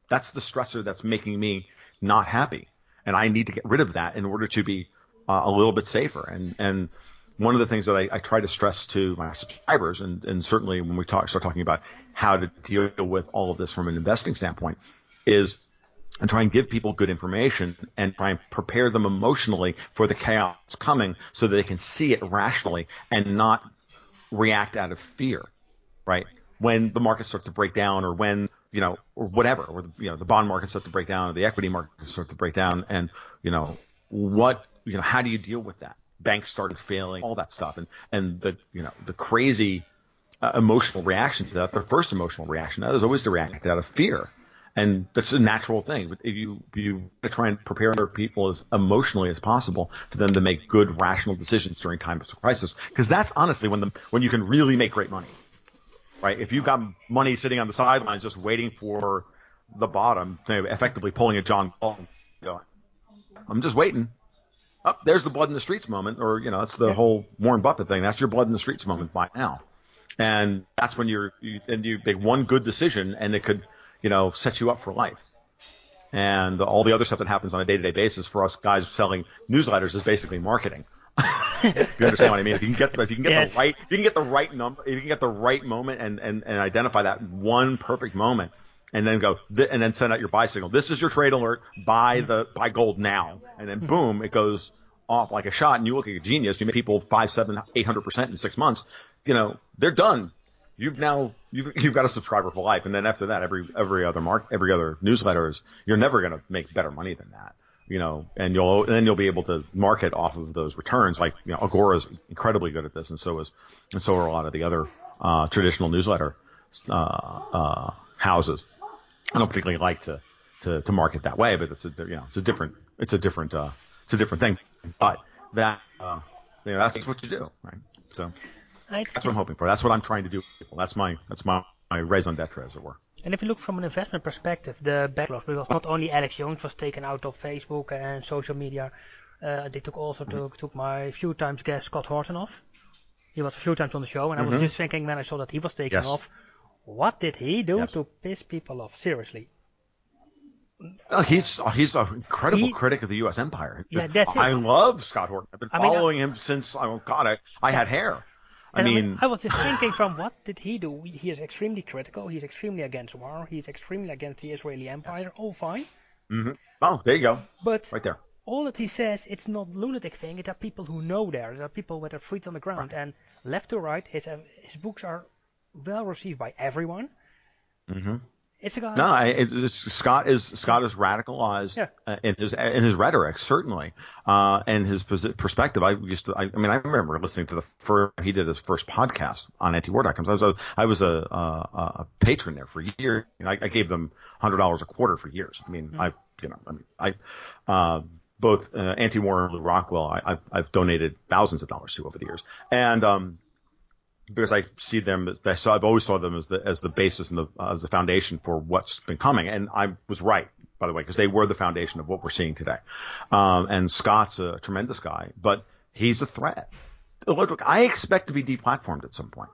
that's the stressor that's making me not happy, and I need to get rid of that in order to be uh, a little bit safer. And and one of the things that I, I try to stress to my subscribers, and, and certainly when we talk, start talking about how to deal with all of this from an investing standpoint, is and try and give people good information and try and prepare them emotionally for the chaos coming so that they can see it rationally and not react out of fear, right? When the markets start to break down or when, you know, or whatever, or, the, you know, the bond markets start to break down or the equity markets start to break down and, you know, what, you know, how do you deal with that? Banks started failing, all that stuff. And, and the, you know, the crazy uh, emotional reaction to that, the first emotional reaction to that is always to react out of fear and that's a natural thing. But if you you try and prepare other people as emotionally as possible for them to make good, rational decisions during times of crisis, because that's honestly when the when you can really make great money, right? If you've got money sitting on the sidelines just waiting for the bottom, effectively pulling a John Paul, going, I'm just waiting. Oh, there's the blood in the streets moment, or you know, that's the whole Warren Buffett thing. That's your blood in the streets moment by now, and that's when you're you, and you make one good decision, and it could you know, set you up for life. And all the other stuff that happens on a day-to-day basis for us guys selling newsletters is basically marketing. if you understand what I mean, if you can get the, if you can get yes. the right, if you can get the right number, if you can get the right moment and, and, and identify that one perfect moment, and then go and then send out your buy signal. This is your trade alert. Buy the buy gold now, and then boom, it goes off like a shot. And you look like a genius. You make people five, seven, eight hundred percent in six months. You know they're done you've now you've you've got a subscriber for life, and then after that, every every other mark every other newsletter is you're never going to make better money than that, you know, and you'll and then you'll be able to market off of those returns. Like you know, Agora is incredibly good at this, and so is and so are a lot of the other uh, traditional newsletter uh, uh, houses. I don't particularly like to, to to market that way, but it's a you know it's a different it's a different uh, it's a different thing. But that uh, you know that's what you do, right? So. That's what I'm hoping for. That's what I'm trying to do. That's my that's my, my raison d'etre, as it were. And if you look from an investment perspective, the backlog, because not only Alex Jones was taken out of Facebook and social media, uh, they took also mm-hmm. took, took my few times guest Scott Horton off. He was a few times on the show, and. I was mm-hmm. just thinking when I saw that he was taken yes. off, what did he do yes. to piss people off? Seriously. Uh, he's uh, he's an incredible he, critic of the U.S. empire. Yeah, that's I it. love Scott Horton. I've been I following mean, uh, him since oh God, I, I had hair. I mean, I, was just thinking from what did he do? He is extremely critical. He's extremely against war. He's extremely against the Israeli Empire. Yes. All fine. Mm-hmm. Oh, there you go. But right there. All that he says, it's not lunatic thing. It are people who know there. There are people with their feet on the ground, right. and left to right, his uh, his books are well received by everyone. Mm-hmm. It's a guy. No, I, it's, Scott is Scott is radicalized yeah. Uh, in his in his rhetoric certainly, uh, and his perspective. I used to. I, I, mean, I remember listening to the first he did his first podcast on antiwar.com. I was a, I was a, a, a patron there for years. You know, I, I gave them hundred dollars a quarter for years. I mean, mm-hmm. I you know, I mean, I. Uh, both uh, anti-war and Lew Rockwell, I, I've, I've donated thousands of dollars to over the years, and um, because I see them, I've always saw them as the as the basis and the uh, as the foundation for what's been coming, and I was right, by the way, because they were the foundation of what we're seeing today. Um, and Scott's a tremendous guy, but he's a threat. Look, I expect to be deplatformed at some point.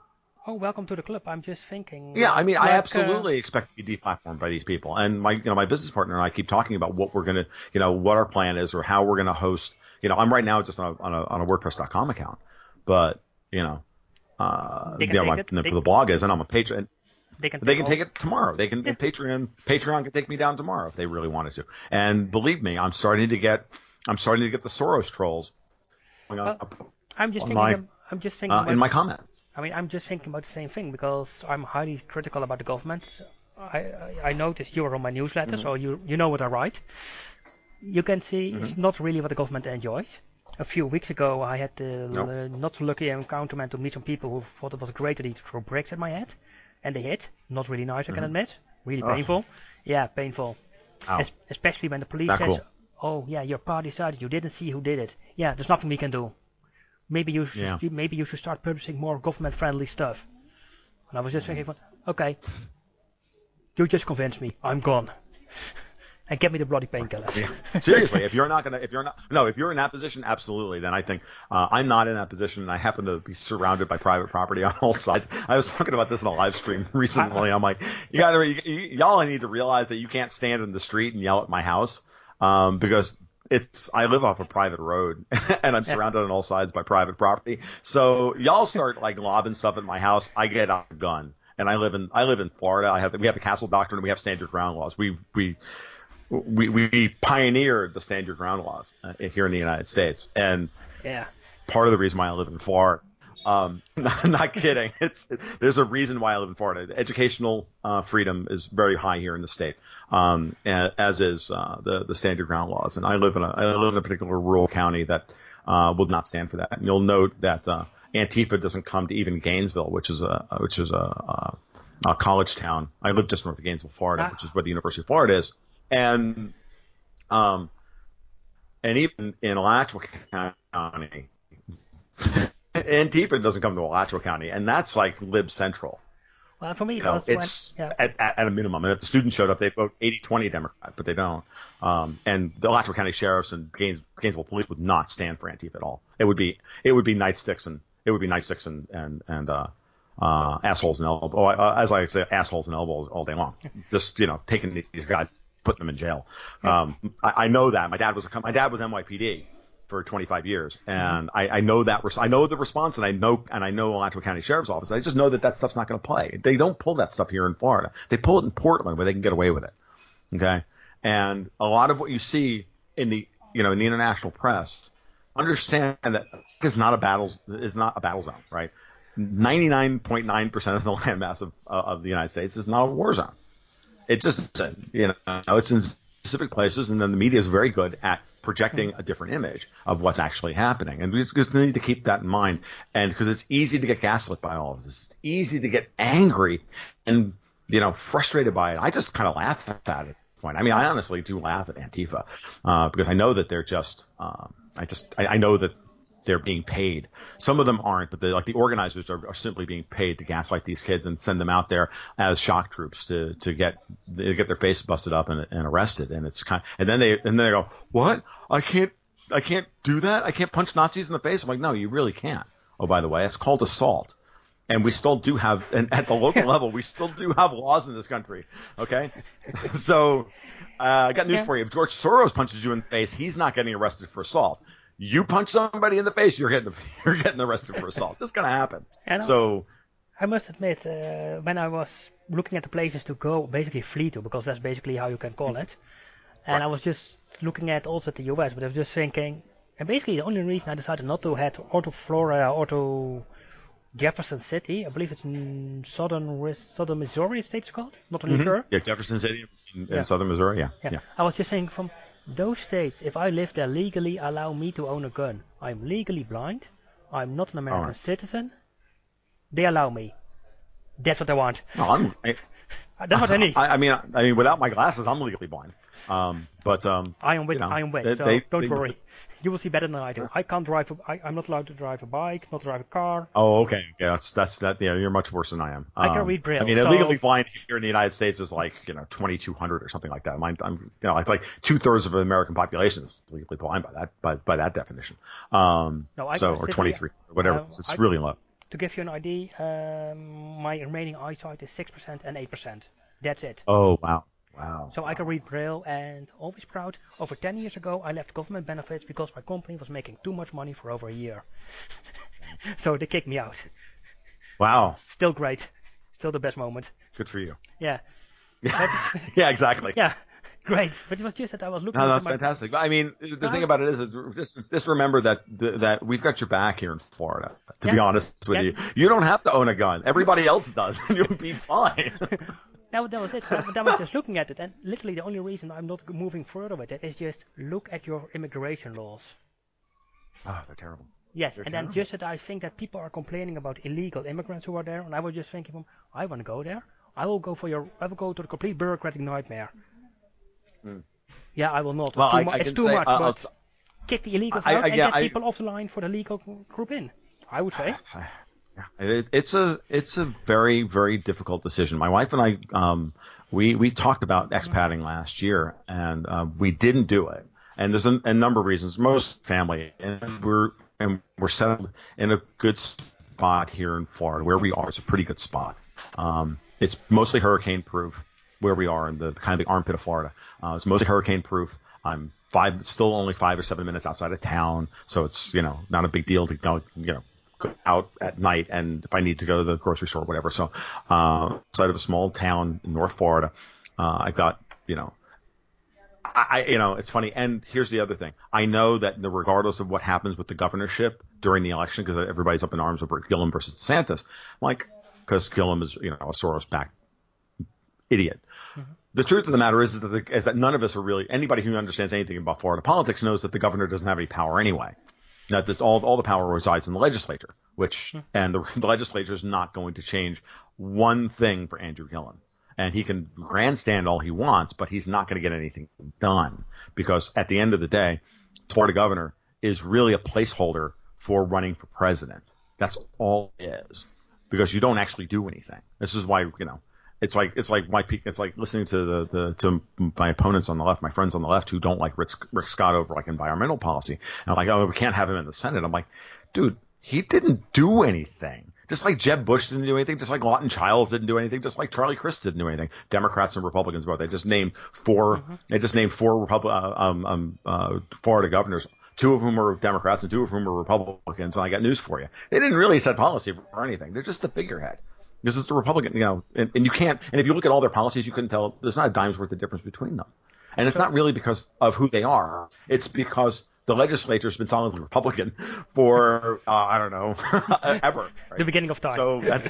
Oh, welcome to the club. I'm just thinking. Yeah, I mean, like, I uh, absolutely uh, expect to be deplatformed by these people. And my, you know, my business partner and I keep talking about what we're going to, you know, what our plan is or how we're going to host. You know, I'm right now just on a, on a, on a WordPress.com account, but you know, uh, you know, my, the, the blog is, and I'm a patron. They can, they can take it tomorrow. They can yeah. Patreon Patreon can take me down tomorrow if they really wanted to. And believe me, I'm starting to get I'm starting to get the Soros trolls. Well, I'm just thinking. My, I'm just thinking uh, in my comments. I mean, I'm just thinking about the same thing because I'm highly critical about the government. I I, I noticed you are on my newsletter, mm-hmm. so you you know what I write. You can see mm-hmm. it's not really what the government enjoys a few weeks ago, I had the uh, not so lucky encounter to meet some people who thought it was great that he threw bricks at my head, and they hit. Not really nice, I can mm-hmm. admit. Really oh. painful. Yeah, painful. Es- especially when the police says, cool. "Oh, yeah, your party decided you didn't see who did it. Yeah, there's nothing we can do. Maybe you should, yeah. maybe you should start publishing more government-friendly stuff." And I was just thinking, okay, you just convinced me. I'm gone. and get me the bloody painkillers. Yeah. Seriously, if you're not gonna, if you're not, no, if you're in that position, absolutely. Then I think uh, I'm not in that position, and I happen to be surrounded by private property on all sides. I was talking about this in a live stream recently. I'm like, you got to, y'all need to realize that you can't stand in the street and yell at my house, um, because it's I live off a private road and I'm surrounded on all sides by private property. So y'all start like lobbing stuff at my house, I get out a gun. And I live in I live in Florida. I have the, we have the castle doctrine and we have stand your ground laws. We we we we pioneered the stand your ground laws uh, here in the United States. And Yeah. part of the reason why I live in Florida. Um, not, not kidding. It's there's a reason why I live in Florida. Educational uh, freedom is very high here in the state, um, as is uh, the the stand your ground laws. And I live in a I live in a particular rural county that uh, will not stand for that. And you'll note that uh, Antifa doesn't come to even Gainesville, which is a which is a, a, a college town. I live just north of Gainesville, Florida, Ah. which is where the University of Florida is, and um, and even in Alachua County, Antifa doesn't come to Alachua County, and that's like lib central. Well, for me, You know, it's yeah. at, at, at a minimum. And if the students showed up, they vote 80-20 Democrat, but they don't. Um, and the Alachua County sheriffs and Gaines, Gainesville police would not stand for Antifa at all. It would be it would be nightsticks and it would be nightsticks and and and uh, uh, assholes and elbows. Oh, uh, as I say, assholes and elbows all day long. Just you know, taking these guys, putting them in jail. Um, I, I know that. My dad was a, my dad was NYPD for 25 years, and I, I know that res- I know the response, and I know and I know Alachua County Sheriff's Office. I just know that that stuff's not going to play. They don't pull that stuff here in Florida. They pull it in Portland where they can get away with it. Okay, and a lot of what you see in the you know in the international press, understand that is not a battle is not a battle zone, right? 99.9 percent of the landmass of uh, of the United States is not a war zone. It just isn't. You know, it's in specific places, and then the media is very good at projecting a different image of what's actually happening, and we just need to keep that in mind. And because it's easy to get gaslit by all of this, it's easy to get angry and you know frustrated by it. I just kind of laugh at it. Point. I mean, I honestly do laugh at Antifa uh, because I know that they're just. Um, I just I, I know that they're being paid. Some of them aren't, but the, like the organizers are, are simply being paid to gaslight these kids and send them out there as shock troops to to get to get their face busted up and, and arrested. And it's kind and then they and then they go, what? I can't I can't do that. I can't punch Nazis in the face. I'm like, no, you really can't. Oh, by the way, it's called assault. And we still do have, and at the local level, we still do have laws in this country. Okay, so uh, I got news Yeah. for you. If George Soros punches you in the face, he's not getting arrested for assault. You punch somebody in the face, you're getting you're getting arrested for assault. It's gonna happen. I. So I must admit, uh, when I was looking at the places to go, basically flee to, because that's basically how you can call it, and I was just looking at also at the US, but I was just thinking, and basically the only reason I decided not to head or to Florida or to Jefferson City, I believe it's in southern southern Missouri, state it's called, not really sure. yeah, Jefferson City in, in Yeah. southern Missouri. Yeah, Yeah. yeah. I was just thinking from those states, if I live there legally, allow me to own a gun. I'm legally blind. I'm not an American Alright. citizen. They allow me. That's what I want. No, I'm. I, Uh, That's what I need. I, I mean, I, I mean, without my glasses, I'm legally blind. Um, but um, I am with. you know, I am with. they- so they- don't they- worry. You will see better than I do. I can't drive. A, I, I'm not allowed to drive a bike. Not drive a car. Oh, okay. Yeah, that's that's that. Yeah, you're much worse than I am. I can Um, read Braille, I mean, so- illegally blind here in the United States is like you know 2,200 or something like that. Mine, I'm you know it's like two thirds of the American population is legally blind by that by by that definition. Um, No, I so or sit 23, whatever. Uh, it's it's I- really low. To give you an idea, um, my remaining eyesight is six percent and eight percent. That's it. Oh wow, wow. So I can read Braille and always proud. Over 10 years ago, I left government benefits because my company was making too much money for over a year. so they kicked me out. Wow, Still great. Still the best moment. good for you. Yeah. yeah, exactly. Yeah. Great. But it was just that I was looking No, that's my fantastic. I mean, the thing uh-huh. about it is, is just just remember that that we've got your back here in Florida. To be honest with Yeah. you, you don't have to own a gun. Everybody else does, and you'll be fine. That, that was it. That, that was just looking at it. And literally the only reason I'm not moving further with it is just look at your immigration laws. oh, they're terrible. Yes, They're and then just that I think that people are complaining about illegal immigrants who are there, and I was just thinking, I want to go there. I will go for your. I will go to the complete bureaucratic nightmare. Yeah, I will not. Hmm. Well, it's too, I- mu- I it's can too say, much, uh, but kick the illegals I- out I- and yeah, get people off the line for the legal group in. I would say. It, it's a it's a very very difficult decision. My wife and I um, we we talked about expatting last year, and uh, we didn't do it. And there's a, a number of reasons. Most family, and we're and we're settled in a good spot here in Florida. Where we are is a pretty good spot. Um, it's mostly hurricane proof where we are in the kind of the armpit of Florida. Uh, it's mostly hurricane proof. I'm five, still only five or seven minutes outside of town, so it's you know not a big deal to go, you know, out at night and if I need to go to the grocery store or whatever. So, uh, outside of a small town in North Florida, uh, I got you know. I, you know, it's funny. And here's the other thing. I know that regardless of what happens with the governorship during the election, because everybody's up in arms over Gillum versus DeSantis, like, because Gillum is, you know, a Soros-backed idiot. Mm-hmm. The truth of the matter is, is that, the, is that none of us are really anybody who understands anything about Florida politics knows that the governor doesn't have any power anyway. That this, all all the power resides in the legislature, which mm-hmm. and the, the legislature is not going to change one thing for Andrew Gillum. And he can grandstand all he wants, but he's not going to get anything done because at the end of the day, Florida governor is really a placeholder for running for president. That's all it is because you don't actually do anything. This is why you know it's like it's like my it's like listening to the, the to my opponents on the left, my friends on the left who don't like Rick, Rick Scott over like environmental policy. And I'm like, oh, we can't have him in the Senate. I'm like, dude, he didn't do anything. Just like Jeb Bush didn't do anything, just like Lawton Chiles didn't do anything, just like Charlie Crist didn't do anything. Democrats and Republicans both. They just named 4 mm-hmm. They just named four Republic, uh, um, um, uh, Florida governors two of whom are Democrats and two of whom are Republicans. And I got news for you. They didn't really set policy or anything. They're just the figurehead because it's the Republican, you know, and, and you can't. And if you look at all their policies, you couldn't tell. There's not a dime's worth of difference between them. And it's not really because of who they are. It's because the legislature's been solidly Republican for uh, I don't know ever. Right? The beginning of time. So that's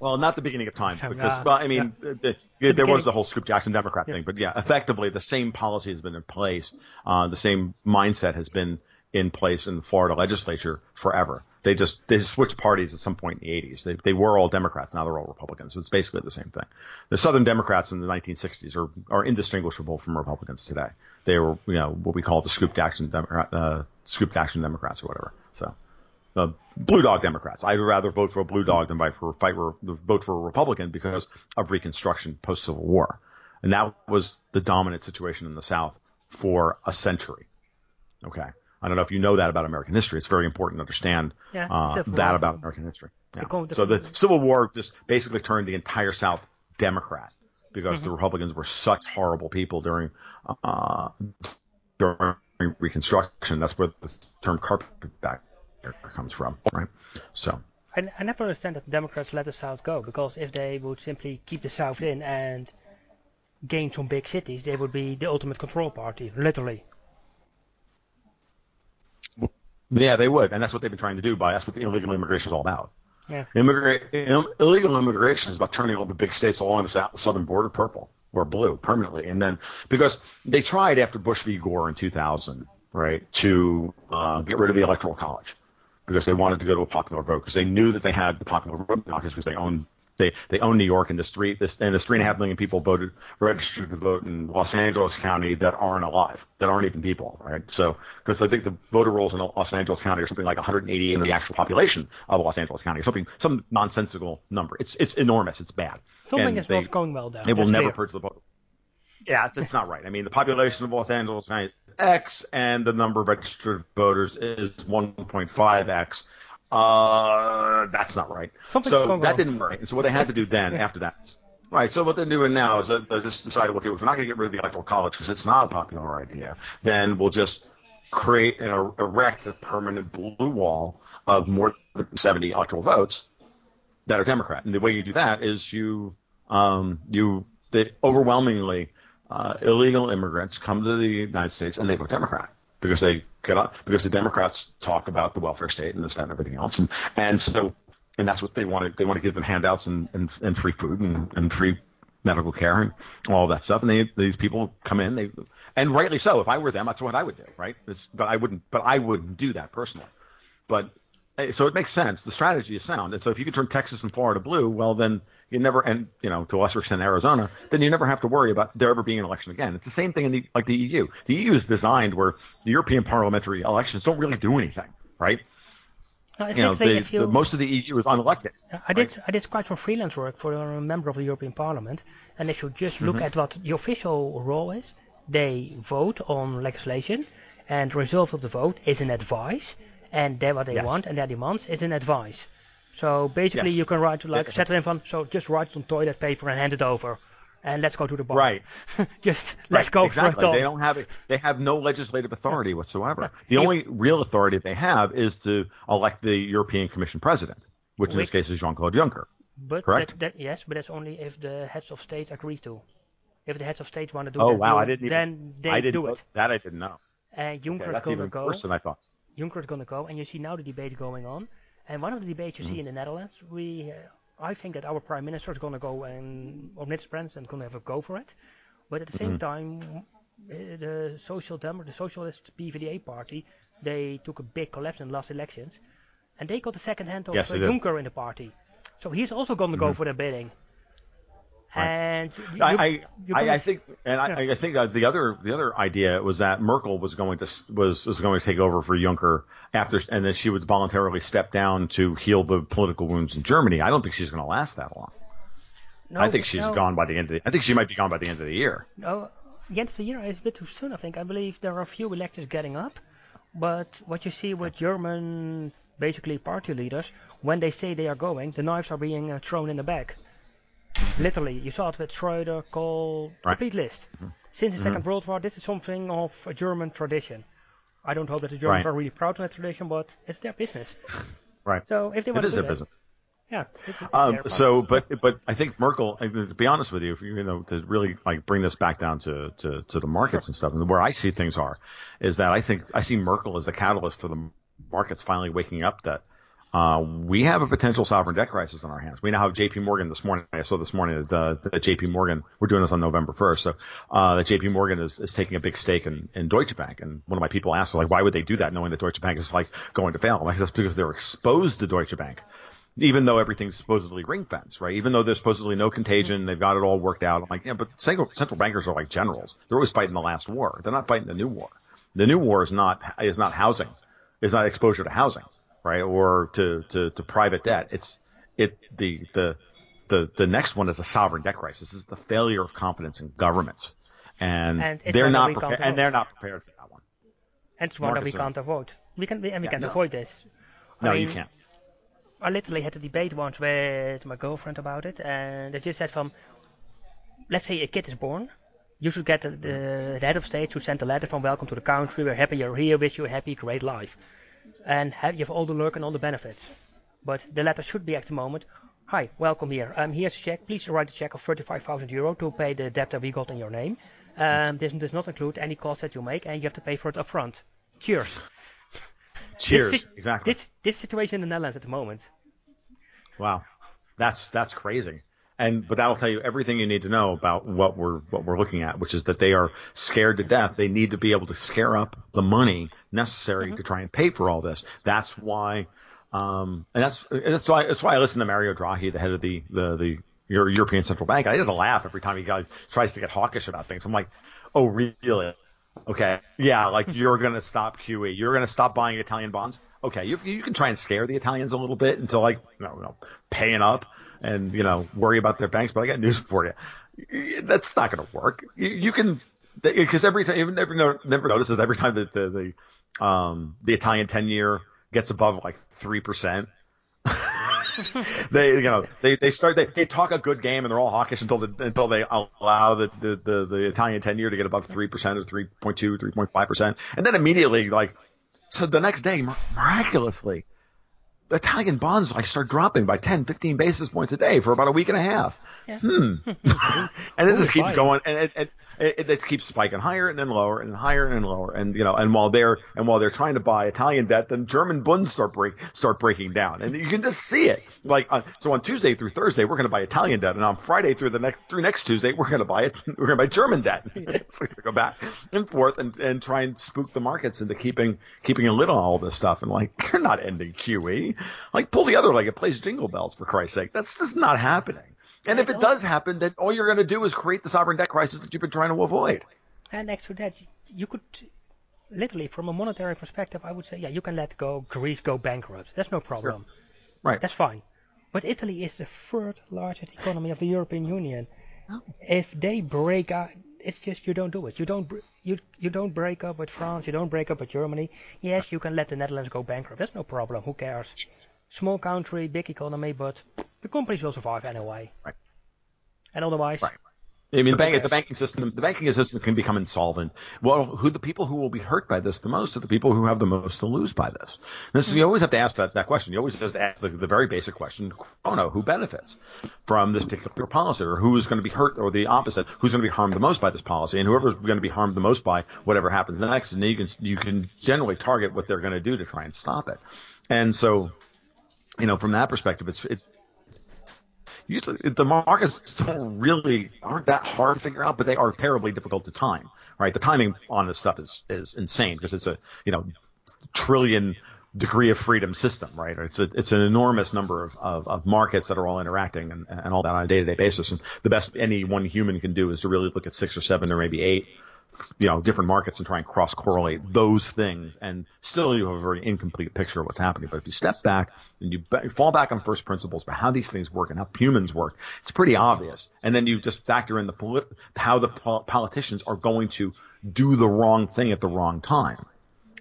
well, not the beginning of time because well, I mean, yeah. the, the, there was the whole Scoop Jackson Democrat yeah. thing, but yeah, effectively the same policy has been in place. Uh, the same mindset has been in place in the Florida legislature forever. They just they switched parties at some point in the 80s. They they were all Democrats, now they're all Republicans. So it's basically the same thing. The Southern Democrats in the 1960s are are indistinguishable from Republicans today. They were you know what we call the Scoop Jackson Democrat, uh, Scoop Jackson Democrats or whatever. So. Uh, blue dog Democrats. I'd rather vote for a blue dog than for, fight for, vote for a Republican because of Reconstruction post Civil War, and that was the dominant situation in the South for a century. Okay, I don't know if you know that about American history. It's very important to understand yeah, uh, that about American history. Yeah. So the Civil War just basically turned the entire South Democrat because mm-hmm. the Republicans were such horrible people during uh, during Reconstruction. That's where the term carpetbagger comes from, right? So. I, I never understand that Democrats let the South go because if they would simply keep the South in and gain some big cities, they would be the ultimate control party, literally. Yeah, they would, and that's what they've been trying to do. By that's what the illegal immigration is all about. Yeah. Immigra- Im- illegal immigration is about turning all the big states along the south, southern border purple or blue permanently, and then because they tried after Bush v. Gore in 2000, right, to uh, get rid of the electoral college because they wanted to go to a popular vote because they knew that they had the popular vote because they owned they they own New York, and there's three this, and there's three and a half million people voted registered to vote in Los Angeles County that aren't alive, that aren't even people, right? So because I think the voter rolls in Los Angeles County are something like 180 in the actual population of Los Angeles County, or something some nonsensical number. It's it's enormous. It's bad. Something and is they, not going well down. It will never purge the vote. Yeah, it's, it's not right. I mean, the population of Los Angeles County is X, and the number of registered voters is 1.5x uh, that's not right. Something's so that didn't work. And so what they had to do then, after that, right? So what they're doing now is that they just decided, okay, if we're not going to get rid of the electoral college because it's not a popular idea, then we'll just create and erect a permanent blue wall of more than 70 electoral votes that are Democrat. And the way you do that is you, um, you, they overwhelmingly uh, illegal immigrants come to the United States and they vote Democrat because they get up because the Democrats talk about the welfare state and this, that, and everything else, and and so and that's what they want to they want to give them handouts and and, and free food and, and free medical care and all that stuff, and they these people come in they and rightly so. If I were them, that's what I would do, right? It's, but I wouldn't, but I wouldn't do that personally. But eh, so it makes sense. The strategy is sound, and so if you can turn Texas and Florida blue, well then you never, and you know, to a lesser extent Arizona, then you never have to worry about there ever being an election again. It's the same thing in the like the EU. The EU is designed where the European parliamentary elections don't really do anything, right? No, you know, the, you, the, most of the EU is unelected. I did right? I did quite some freelance work for a member of the European Parliament, and if you just look mm-hmm. at what the official role is, they vote on legislation, and the result of the vote is an advice, and then what they yeah. want and their demands is an advice. So basically, yeah. you can write like yeah. set it in so just write it on toilet paper and hand it over, and let's go to the bar. Right. Just let's Right, go exactly. for it all. They don't have it. They have no legislative authority whatsoever. The only real authority they have is to elect the European Commission president, which in this case is Jean-Claude Juncker. But Correct? That, that, yes, but that's only if the heads of state agree to. If the heads of state want to do Oh that, wow, do- I didn't even. then they do it. That I didn't know. And Juncker's that's gonna even go. worse than I thought. Juncker's gonna go, and you see now the debate going on. And one of the debates you see Mm-hmm. in the Netherlands, we, uh, I think that our prime minister is gonna go and, or minister president, gonna have a go for it. But at the Mm-hmm. same time, uh, the social Dem- the socialist PVDA party, they took a big collapse in the last elections, and they got the second hand of Yes, uh. Mm-hmm. Juncker in the party. So he's also gonna go for the bidding. And you, I, you- I, you I, I think, and I, Yeah. I think that the other the other idea was that Merkel was going to was was going to take over for Juncker after, and then she would voluntarily step down to heal the political wounds in Germany. I don't think she's going to last that long. no, I think she's no. gone by the end of the. I think she might be gone by the end of the year. No, the end of the year is a bit too soon, I think. I believe there are a few electors getting up, but what you see with German, basically party leaders, when they say they are going, the knives are being uh, thrown in the back. Literally, you saw it with Schröder, Kohl, Right. complete list. Since the Second World War, this is something of a German tradition. I don't hope that the Germans Right. are really proud of that tradition, but it's their business. Right. So if they want is to do their that, business. yeah. it- it's Um, so, but but I think Merkel. To be honest with you, if you, you know, to really like bring this back down to, to, to the markets and stuff, and where I see things are, is that I think I see Merkel as the catalyst for the markets finally waking up that uh, we have a potential sovereign debt crisis on our hands. We now have J.P. Morgan this morning. I saw this morning that, uh, J.P. Morgan. We're doing this on November first, so uh, that J.P. Morgan is, is taking a big stake in, in Deutsche Bank. And one of my people asked, like, why would they do that, knowing that Deutsche Bank is like going to fail? I'm like, that's because they're exposed to Deutsche Bank even though everything's supposedly ring fenced, right? Even though there's supposedly no contagion, they've got it all worked out. I'm like, yeah, but central, central bankers are like generals. They're always fighting the last war. They're not fighting the new war. The new war is not is not housing, is not exposure to housing, right? Or to to, to private debt. It's it the the the the next one is a sovereign debt crisis. This is the failure of confidence in government, and, And they're not prepared. And they're not prepared for that one. and it's one that we can't avoid. We can, we, and we Yeah, can't no. avoid this. I No, mean, you can't. I literally had a debate once with my girlfriend about it, and they just said from, let's say a kid is born, you should get the, the, the head of state to send a letter from welcome to the country, we're happy you're here, wish you a happy, great life, and have you have all the luck and all the benefits. But the letter should be at the moment, hi, welcome here, um, here's a check, please write a check of 35,000 euro to pay the debt that we got in your name. Um, this does not include any cost that you make, and you have to pay for it upfront. Cheers. Cheers. This, exactly. This, this situation in the Netherlands at the moment. Wow, that's that's crazy. And but that'll tell you everything you need to know about what we're what we're looking at, which is that they are scared to death. They need to be able to scare up the money necessary to try and pay for all this. That's why, um, and that's and that's why that's why I listen to Mario Draghi, the head of the the the Euro- European Central Bank. I just laugh every time he guys tries to get hawkish about things. I'm like, oh really? Okay, yeah, like you're gonna stop QE. You're gonna stop buying Italian bonds. Okay, you you can try and scare the Italians a little bit until like you know paying up and you know worry about their banks. But I got news for you. That's not gonna work. You, you can because every time you never never notices every time that the the um the Italian ten year gets above like three percent. they you know they, they start they, they talk a good game and they're all hawkish until the, until they allow the, the, the, the Italian ten year to get above three percent or 3.2 3.5 percent and then immediately like so the next day miraculously Italian bonds like start dropping by 10 15 basis points a day for about a week and a half. Yeah. hmm. And this just keeps going and it, it, it, keeps spiking higher and then lower and higher and lower. And you know and while they're and while they're trying to buy Italian debt then German bunds start break start breaking down. And you can just see it. Like uh, so on Tuesday through Thursday we're going to buy Italian debt. And on Friday through the next through next Tuesday we're going to buy it we're going to buy German debt. So we're going to go back and forth and, and try and spook the markets into keeping keeping a lid on all this stuff. And like you're not ending QE like pull the other leg it plays jingle bells for Christ's sake. That's just not happening and if it does happen, then all you're going to do is create the sovereign debt crisis that you've been trying to avoid. And next to that, you could literally, from a monetary perspective, I would say, yeah, you can let go Greece go bankrupt. That's no problem. Right. That's fine. But Italy is the third largest economy of the European Union. Oh. If they break out, it's just you don't do it. You don't you you don't break up with France. You don't break up with Germany. Yes, you can let the Netherlands go bankrupt. That's no problem. Who cares? Small country, big economy, but the companies will survive anyway. Right. And otherwise, Right. I mean, the, bank, the banking system, the banking system can become insolvent. Well, who the people who will be hurt by this the most are the people who have the most to lose by this. This you mm-hmm. always have to ask that, that question. You always just ask the, the very basic question: who benefits from this particular policy, or who is going to be hurt, or the opposite, who's going to be harmed the most by this policy, and whoever's going to be harmed the most by whatever happens next, and then you can you can generally target what they're going to do to try and stop it. And so, you know, from that perspective, it's it, usually the markets don't really aren't that hard to figure out, but they are terribly difficult to time. Right, the timing on this stuff is is insane because it's a you know trillion degree of freedom system, right? It's a, it's an enormous number of, of, of markets that are all interacting and, and all that on a day to day basis. And the best any one human can do is to really look at six or seven or maybe eight you know, different markets and try and cross correlate those things, and still you have a very incomplete picture of what's happening. But if you step back and you fall back on first principles about how these things work and how humans work, it's pretty obvious. And then you just factor in the polit- how the politicians are going to do the wrong thing at the wrong time.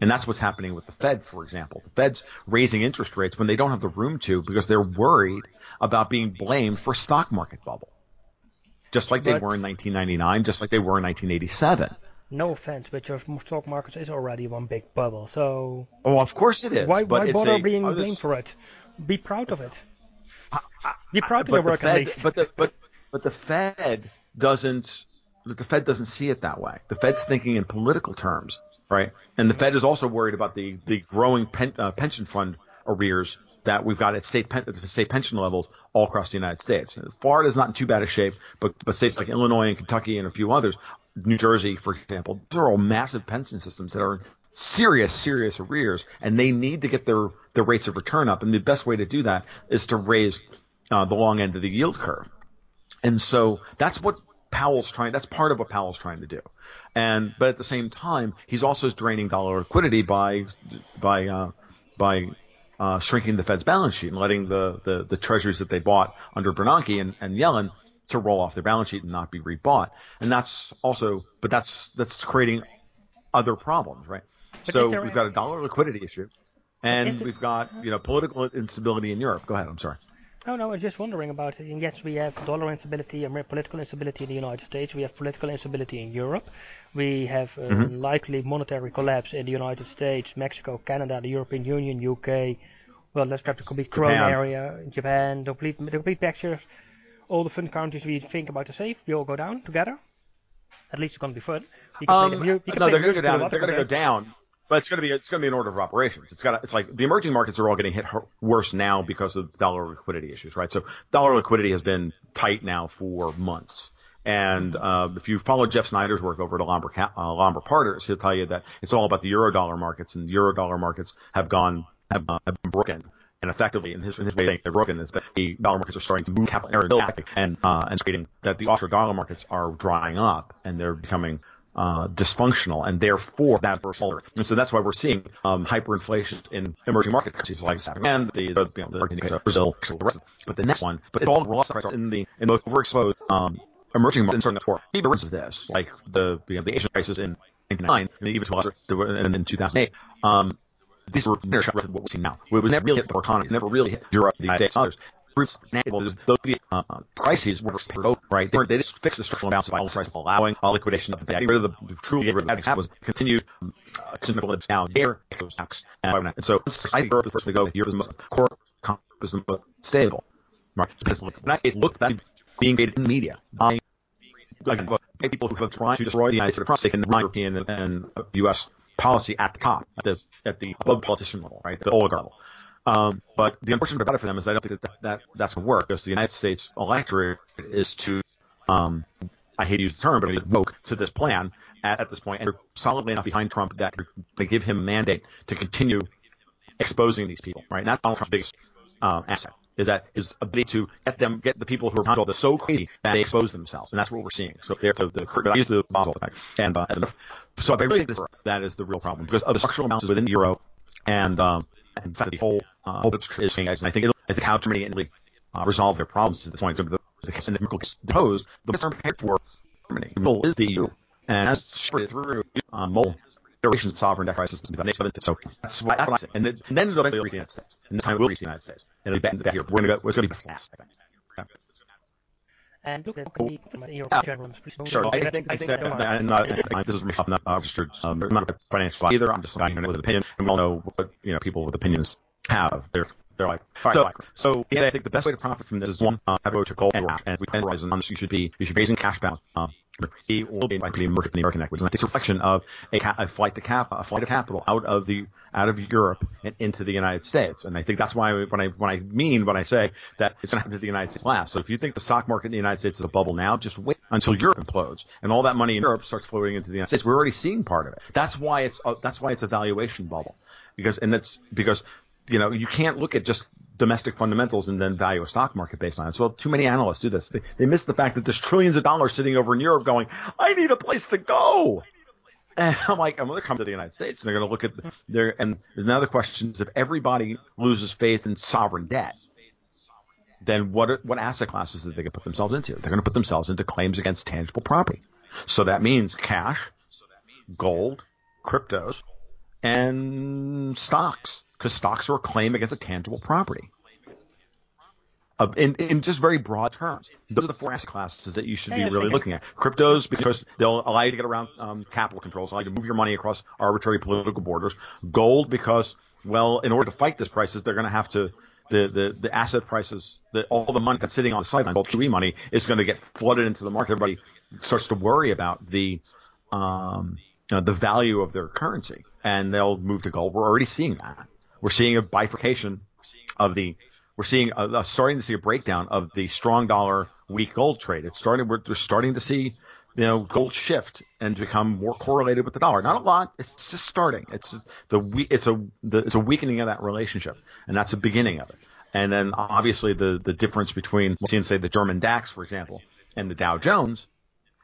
And that's what's happening with the Fed, for example. The Fed's raising interest rates when they don't have the room to because they're worried about being blamed for stock market bubble just like they were in 1999, just like they were in 1987. No offense, but your stock market is already one big bubble, so. Oh, of course it is. Why, why bother a, being blamed for it? Be proud of it. Be proud of your work Fed, at least. But the, but, but the Fed doesn't. The Fed doesn't see it that way. The Fed's thinking in political terms, right? And the Fed is also worried about the the growing pen, uh, pension fund arrears that we've got at state pen, state pension levels all across the United States. Florida's not in too bad a shape, but but states like Illinois and Kentucky and a few others, New Jersey, for example, they're all massive pension systems that are serious, serious arrears, and they need to get their their rates of return up. And the best way to do that is to raise uh, the long end of the yield curve. And so that's what Powell's trying. That's part of what Powell's trying to do. And but at the same time, he's also draining dollar liquidity by by uh, by uh, shrinking the Fed's balance sheet and letting the, the, the treasuries that they bought under Bernanke and, and Yellen to roll off their balance sheet and not be rebought. And that's also, but that's that's creating other problems, right? But so we've got a dollar liquidity issue, and we've got you know political instability in Europe. Go ahead. I'm sorry. No, no, I was just wondering about it. And yes, we have dollar instability and political instability in the United States. We have political instability in Europe. We have a mm-hmm. likely monetary collapse in the United States, Mexico, Canada, the European Union, UK. Well, let's grab the complete Japan. area, Japan, the complete, the complete picture. All the fun countries we think about to save, we all go down together. At least it's going to be fun. Um, the, no, they're going to go down. They're going to go down but it's going to be it's going to be an order of operations. It's got it's like the emerging markets are all getting hit worse now because of dollar liquidity issues, right? So dollar liquidity has been tight now for months. And uh, if you follow Jeff Snider's work over at Lombard, uh, Lombard Partners, he'll tell you that it's all about the euro dollar markets, and the euro dollar markets have gone have, uh, have been broken. And effectively, in his, in his way, they're broken is that the dollar markets are starting to move capital and uh, and trading that the offshore dollar markets are drying up and they're becoming uh, dysfunctional, and therefore that bursts And so that's why we're seeing um, hyperinflation in emerging market countries like and the, you know, the Argentina, Brazil, the rest. But the next one, but it's all lost in the in the overexposed um, emerging markets in for maybe of this, like the you know, the Asian crisis in 1999 and even and in 2008. Um, these were what we're seeing now. It was never really hit the economies, never really hit Europe, the United States, others groups those uh, crises were right. They, they just fixed the structural imbalance by price, allowing a liquidation of the getting rid of the truly get rid of that was continued um, uh, now there goes next. And, and so I think Europe is first to go. Europe is the most core is the most stable. Right? The States looked at being made in media by like, people who have tried to destroy the United States across in the European and, and U.S. policy at the top, at the at the above politician level, right, the oligarch level. Um, but the unfortunate about it for them is I don't think that, that that's going to work because the United States electorate is to, um, I hate to use the term, but woke to this plan at, at this point, and they're solidly enough behind Trump that they give him a mandate to continue exposing these people, right? That's Donald Trump's biggest um, asset is that his ability to get them, get the people who are behind all this so crazy that they expose themselves, and that's what we're seeing. So they're the, the I use the effect, and uh, so I really think that is the real problem because of the structural imbalances within the euro, and um, in fact the whole uh, hope is and I think I think how Germany and Italy uh, resolve their problems to this point. So the, the case in Merkel deposed, the term prepared for Germany. Mole is the EU, and as shepherded through uh, Mole, iteration of sovereign debt crisis So that's what, that's what I say. And then, and then it'll eventually reach the United States. And this time it will reach the United States. And it'll be back here. We're going to go. It's to be fast. I think. And look, that can be your Yeah. generals. Sure. I think I think get that, that that I'm not, I, this is myself, not uh, registered. Um, I'm not a financial advisor either. I'm just a guy with an opinion, and we all know what you know people with opinions have. They're they're like so. So yeah, I think the best way to profit from this is one, uh, have a go to gold and cash. And we plan horizon on this. You should be you should be raising cash balance. Um, the American equities. And it's a reflection of a, a flight to cap, a flight of capital out of the out of Europe and into the United States. And I think that's why when I when I mean when I say that it's going to happen to the United States last. So if you think the stock market in the United States is a bubble now, just wait until Europe implodes and all that money in Europe starts floating into the United States. We're already seeing part of it. That's why it's uh, that's why it's a valuation bubble because and that's because you know you can't look at just domestic fundamentals and then value a stock market based on it. So too many analysts do this. They, they miss the fact that there's trillions of dollars sitting over in Europe going, I need a place to go. And I'm like, I'm going to come to the United States and they're going to look at the, their, and another question is if everybody loses faith in sovereign debt, then what, what asset classes are they going to put themselves into? They're going to put themselves into claims against tangible property. So that means cash, gold, cryptos, and stocks, because stocks are a claim against a tangible property. Uh, in, in just very broad terms, those are the four asset classes that you should be really looking at. Cryptos because they'll allow you to get around um, capital controls, allow you to move your money across arbitrary political borders. Gold because, well, in order to fight this crisis, they're going to have to the, the, the asset prices, the, all the money that's sitting on the sideline, gold QE money, is going to get flooded into the market. Everybody starts to worry about the um, you know, the value of their currency, and they'll move to gold. We're already seeing that. We're seeing a bifurcation of the. We're seeing a, a- starting to see a breakdown of the strong dollar, weak gold trade. It's starting. We're, we're starting to see, you know, gold shift and become more correlated with the dollar. Not a lot. It's just starting. It's the. It's a the, it's a weakening of that relationship, and that's the beginning of it. And then obviously the the difference between let's see, say the German DAX, for example, and the Dow Jones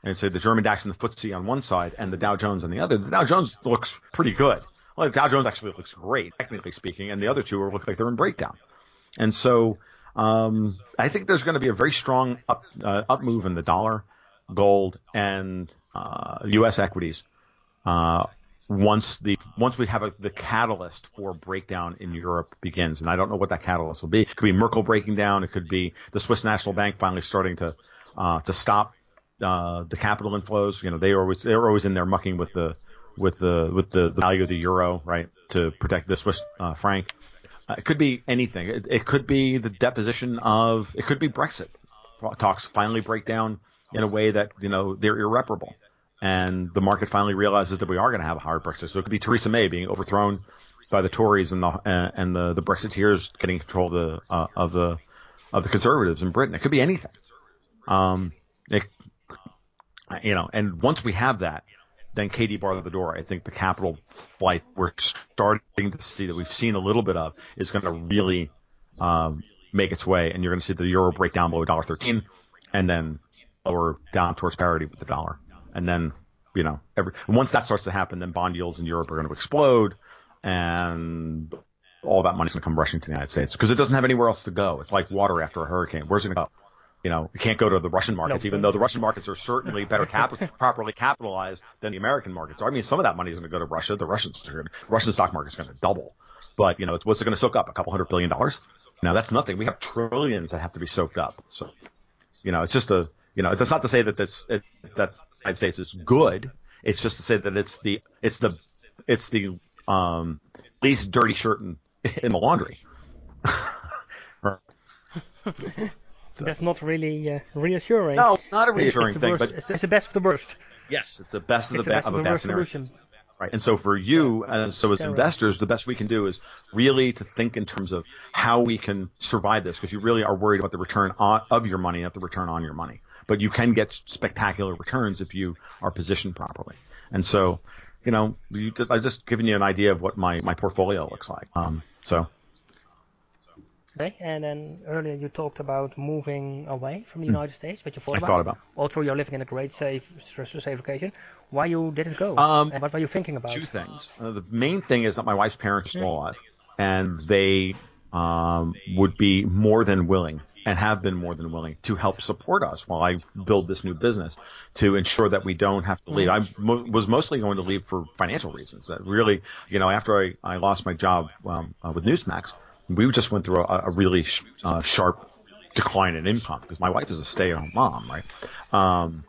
and say the German DAX and the FTSE on one side and the Dow Jones on the other. The Dow Jones looks pretty good. Well, Dow Jones actually looks great, technically speaking, and the other two look like they're in breakdown. And so um, I think there's going to be a very strong up, uh, up move in the dollar, gold, and uh, U.S. equities uh, once the once we have a, the catalyst for breakdown in Europe begins. And I don't know what that catalyst will be. It could be Merkel breaking down. It could be the Swiss National Bank finally starting to uh, to stop uh, the capital inflows. You know, they always they're always in there mucking with the with the with the, the value of the euro, right, to protect the Swiss uh, franc. Uh, it could be anything. It, it could be the deposition of. It could be Brexit talks finally break down in a way that you know they're irreparable, and the market finally realizes that we are going to have a hard Brexit. So it could be Theresa May being overthrown by the Tories and the uh, and the the Brexiteers getting control of the uh, of the of the Conservatives in Britain. It could be anything. Um, it, you know, and once we have that, then Katie bar the door. I think the capital flight we're starting to see that we've seen a little bit of is going to really um, make its way, and you're going to see the euro break down below $1.13, and then lower down towards parity with the dollar, and then you know, every once that starts to happen, then bond yields in Europe are going to explode, and all that money's going to come rushing to the United States because it doesn't have anywhere else to go. It's like water after a hurricane. Where's it going to go? You know, you can't go to the Russian markets, No. even though the Russian markets are certainly better cap- properly capitalized than the American markets. I mean, some of that money is going to go to Russia. The Russians are gonna, Russian stock market is going to double, but you know, it's, what's it going to soak up? A couple hundred billion dollars? Now that's nothing. We have trillions that have to be soaked up. So, you know, it's just a, you know, it's not to say that this, it, that the United States is good. It's just to say that it's the, it's the, it's the, um, least dirty shirt in, in the laundry. That's not really uh, reassuring. No, it's not a reassuring thing, worst, but it's, it's the best of the worst. yes, it's the best of the, best of the bad worst scenario. solution. Right. And so for you, and so as investors, the best we can do is really to think in terms of how we can survive this, because you really are worried about the return on, of your money, not the return on your money. But you can get spectacular returns if you are positioned properly. And so, you know, you just, I just given you an idea of what my, my portfolio looks like. Um, so Okay, and then earlier you talked about moving away from the United States, but you thought Hmm. I about. thought about. Also, you're living in a great safe, safe location. Why you didn't go? Um, and what were you thinking about? two things. Uh, the main thing is that my wife's parents are still alive, and they um, would be more than willing and have been more than willing to help support us while I build this new business to ensure that we don't have to leave. I mo- was mostly going to leave for financial reasons. That really, you know, after I, I lost my job um, uh, with Newsmax, we just went through a, a really sh- uh, sharp decline in income because my wife is a stay-at-home mom, right? Um,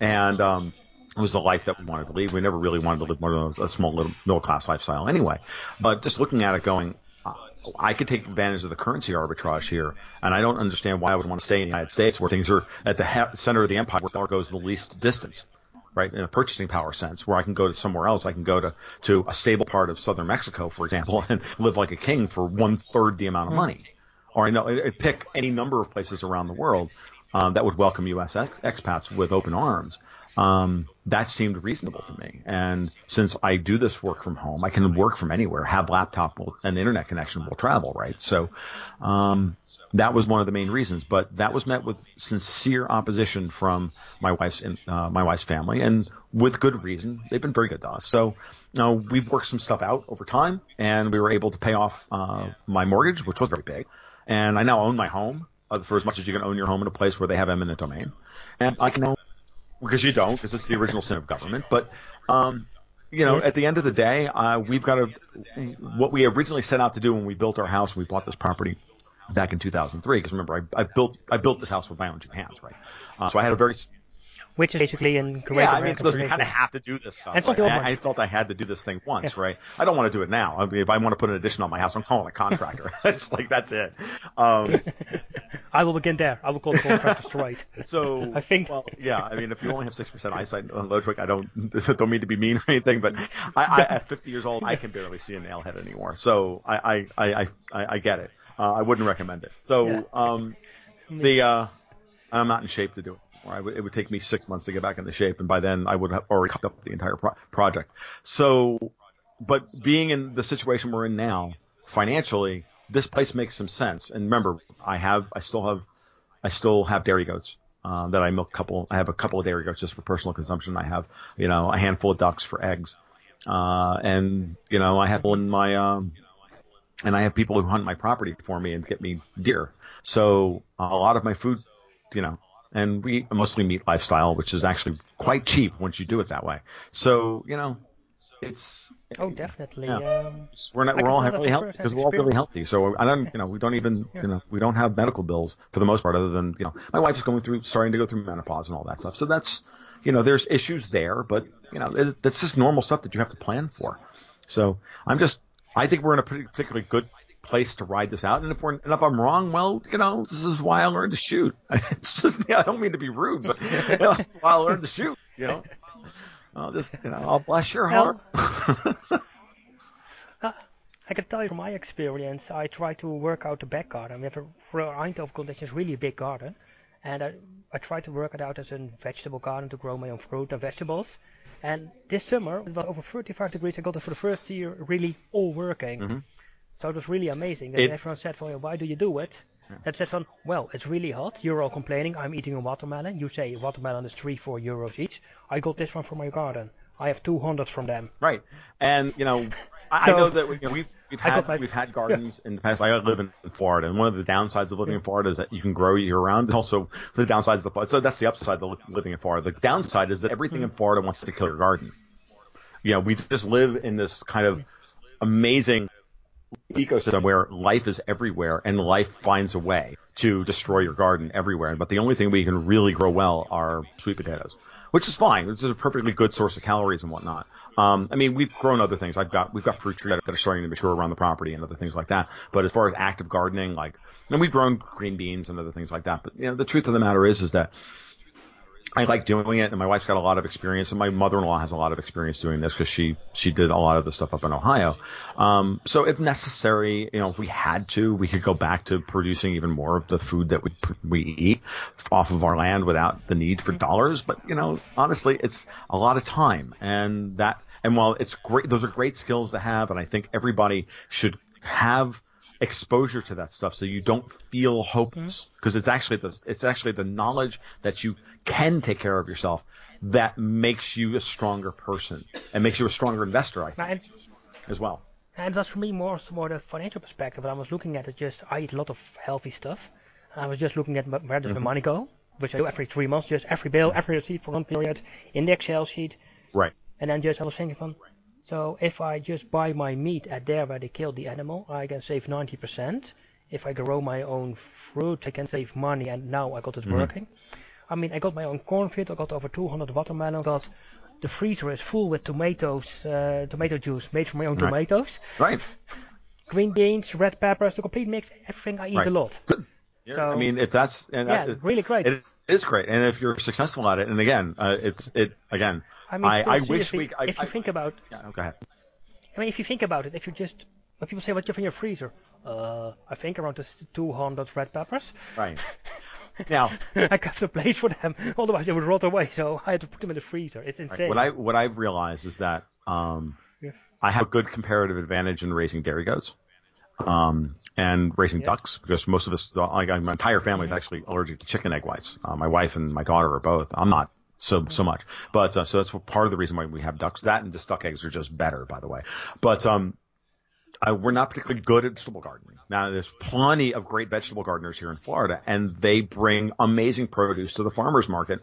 and um, it was the life that we wanted to lead. We never really wanted to live more than a small little middle class lifestyle anyway. But just looking at it, going, uh, I could take advantage of the currency arbitrage here, and I don't understand why I would want to stay in the United States where things are at the ha- center of the empire, where dollar goes the least distance, right? In a purchasing power sense, where I can go to somewhere else, I can go to to a stable part of southern Mexico, for example, and live like a king for one third the amount of money, or I know pick any number of places around the world um, that would welcome U.S. Ex- expats with open arms um, that seemed reasonable to me. And since I do this work from home, I can work from anywhere, have laptop and internet connection will travel, right? So, um, that was one of the main reasons, but that was met with sincere opposition from my wife's, uh, my wife's family and with good reason. They've been very good to us. So, you know, we've worked some stuff out over time and we were able to pay off, uh, my mortgage, which was very big. And I now own my home uh, for as much as you can own your home in a place where they have eminent domain. And I can now because you don't, because it's the original sin of government. But um, you know, at the end of the day, uh, we've got to what we originally set out to do when we built our house. We bought this property back in 2003. Because remember, I, I, built I built this house with my own two hands, right? Uh, so I had a very which is basically in great yeah, I mean, so we kind of have to do this stuff. Right? I, I, felt I had to do this thing once, yeah. right? I don't want to do it now. I mean, if I want to put an addition on my house, I'm calling a contractor. it's like that's it. Um, I will begin there. I will call the contractor write. So I think, well, yeah. I mean, if you only have six percent eyesight on Ludwig, I don't don't mean to be mean or anything, but I, I, at 50 years old, I can barely see a nail head anymore. So I I I I, I get it. Uh, I wouldn't recommend it. So um, the uh, I'm not in shape to do it. It would take me six months to get back into shape, and by then I would have already cut up the entire pro- project. So, but being in the situation we're in now, financially, this place makes some sense. And remember, I have, I still have, I still have dairy goats. Uh, that I milk a couple, I have a couple of dairy goats just for personal consumption. I have, you know, a handful of ducks for eggs. Uh, and, you know, I have in my, um, and I have people who hunt my property for me and get me deer. So a lot of my food, you know, and we mostly meat lifestyle, which is actually quite cheap once you do it that way. So, you know, it's oh definitely. Yeah. Um, we're not, we're all really healthy because we're all really healthy. So I don't, you know, we don't even, yeah. you know, we don't have medical bills for the most part, other than you know, my wife's going through, starting to go through menopause and all that stuff. So that's, you know, there's issues there, but you know, it, that's just normal stuff that you have to plan for. So I'm just, I think we're in a pretty, particularly good place to ride this out. And if we're, and if I'm wrong, well, you know, this is why I learned to shoot. It's just, yeah, I don't mean to be rude, but you know, that's why I learned to shoot. You know. I'll just, you know, I'll bless your heart. uh, I can tell you from my experience, I try to work out the back garden. We have a, for Eindhoven conditions, really big garden. And I, I try to work it out as a vegetable garden to grow my own fruit and vegetables. And this summer, it was over 35 degrees. I got it for the first year really all working. Mm-hmm. So it was really amazing. And it, everyone said, well, why do you do it? Yeah. That said from, well, it's really hot. You're all complaining. I'm eating a watermelon. You say watermelon is three, four euros each. I got this one from my garden. I have 200 from them. Right, and you know, I, so, I know that we, have we've, we've had my, we've had gardens yeah. in the past. I live in, Florida, and one of the downsides of living in Florida is that you can grow year round. And also, the downside is the so that's the upside of living in Florida. The downside is that everything mm. in Florida wants to kill your garden. You know, we just live in this kind of amazing ecosystem where life is everywhere and life finds a way to destroy your garden everywhere. But the only thing we can really grow well are sweet potatoes, which is fine. It's a perfectly good source of calories and whatnot. Um, I mean, we've grown other things. I've got we've got fruit trees that are starting to mature around the property and other things like that. But as far as active gardening, like, and we've grown green beans and other things like that. But you know, the truth of the matter is, is that I like doing it, and my wife's got a lot of experience, and my mother-in-law has a lot of experience doing this because she she did a lot of the stuff up in Ohio. Um, so if necessary, you know, if we had to, we could go back to producing even more of the food that we we eat off of our land without the need for dollars. But you know, honestly, it's a lot of time, and that and while it's great, those are great skills to have, and I think everybody should have exposure to that stuff so you don't feel hopeless. Because mm-hmm. it's actually the it's actually the knowledge that you can take care of yourself that makes you a stronger person and makes you a stronger investor I think and, as well. And that's for me more more the financial perspective. I was looking at it just I eat a lot of healthy stuff. I was just looking at where does mm-hmm. my money go which I do every three months just every bill every receipt for one period in the Excel sheet. Right. And then just I was thinking from so if I just buy my meat at there where they killed the animal, I can save 90%. if I grow my own fruit, I can save money, and now I got it Mm-hmm. working. I mean, I got my own cornfield. I got over 200 watermelons. Got the freezer is full with tomatoes, uh, tomato juice made from my own Right. tomatoes, Right. green beans, red peppers, the complete mix. Everything I eat Right. a lot. Good. Yeah, So- I mean, if that's and Yeah, that, really great. It is great, and if you're successful at it, and again, uh, it's it again. I mean, I, I wish we. I, if you I- think about, yeah, go ahead. I mean, if you think about it, if you just when people say what you have in your freezer, uh, I think around 200 red peppers. Right. Now, I kept a place for them, otherwise they would rot away. So I had to put them in the freezer. It's insane. what I what I've realized is that um, Yeah. I have a good comparative advantage in raising dairy goats. Um, and raising Yeah. ducks because most of us, like my entire family is actually allergic to chicken egg whites. Uh, my wife and my daughter are both. I'm not so so much, but uh, so that's part of the reason why we have ducks. That and the duck eggs are just better, by the way. But um, I, we're not particularly good at vegetable gardening. Now, there's plenty of great vegetable gardeners here in Florida, and they bring amazing produce to the farmers market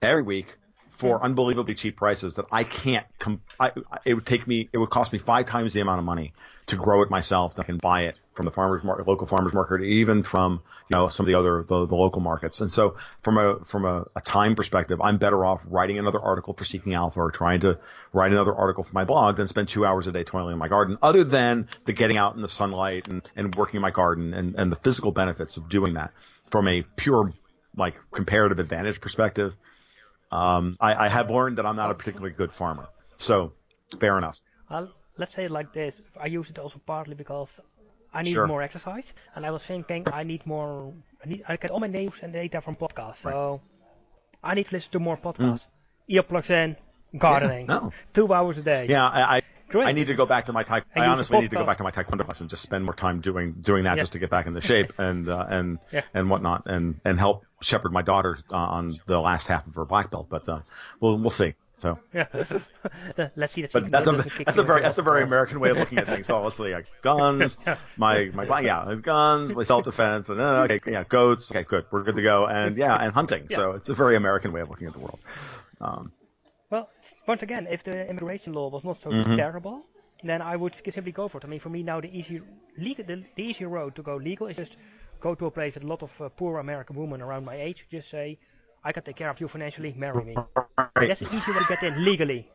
every week for unbelievably cheap prices that I can't. Com- I, it would take me. It would cost me five times the amount of money to grow it myself. I can buy it from the farmers market, local farmers market, even from you know some of the other the, the local markets. And so, from a from a, a time perspective, I'm better off writing another article for Seeking Alpha or trying to write another article for my blog than spend two hours a day toiling in my garden. Other than the getting out in the sunlight and and working in my garden and and the physical benefits of doing that from a pure like comparative advantage perspective. Um, I, I have learned that I'm not a particularly good farmer. So, fair enough. Well, let's say it like this. I use it also partly because I need Sure. more exercise, and I was thinking I need more. I need. I get all my news and data from podcasts, so I need to listen to more podcasts. Earplugs in, gardening, Mm. no. two hours a day. Yeah, I, I, Great. I need to go back to my taekwondo. I I use a honestly need to go back to my taekwondo class and just spend more time doing doing that Yeah. just to get back into shape and uh, and Yeah. and whatnot and and help shepherd my daughter uh, on the last half of her black belt. But uh, we'll we'll see. So, Yeah. let's see. but that's a that's a very that's a very American way of looking at things. So let's see, like guns, my my yeah, guns, my self defense, and uh, okay, yeah, goats. Okay, good, we're good to go. And yeah, and hunting. So it's a very American way of looking at the world. Um, Well, once again, if the immigration law was not so Mm-hmm. terrible, then I would simply go for it. I mean, for me now, the easy legal, the, the easy road to go legal is just go to a place with a lot of uh, poor American women around my age. Just say, I can take care of you financially. Marry me. That's the easy way to get in legally.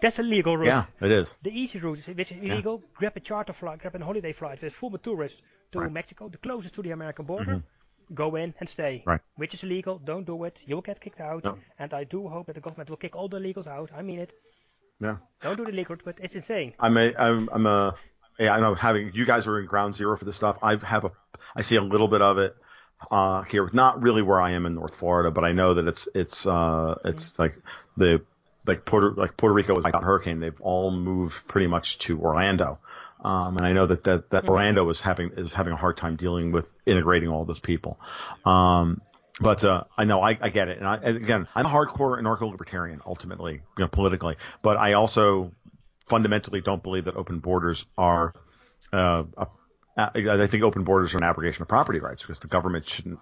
That's a legal route. yeah, it is. The easy route, is, which is illegal, grab a charter flight, grab a holiday flight with full of tourists to Right. Mm-hmm. Mexico, the closest to the American border. Go in and stay. Right. Which is illegal. Don't do it. You'll get kicked out. And I do hope that the government will kick all the illegals out. I mean it. Yeah. Don't do the illegal, but it's insane. I'm a, I'm, I'm a, yeah, I know having, you guys are in ground zero for this stuff. I have a, I see a little bit of it, uh, here, not really where I am in North Florida, but I know that it's, it's, uh, it's like the, like Puerto, like Puerto Rico was got hurricane. They've all moved pretty much to Orlando. Um, and I know that, that, that Orlando is having, is having a hard time dealing with integrating all those people. Um, but uh, I know I, I get it, and, I, and again, I'm a hardcore anarcho-libertarian ultimately, you know, politically. But I also fundamentally don't believe that open borders are. Uh, a, I think open borders are an abrogation of property rights because the government shouldn't.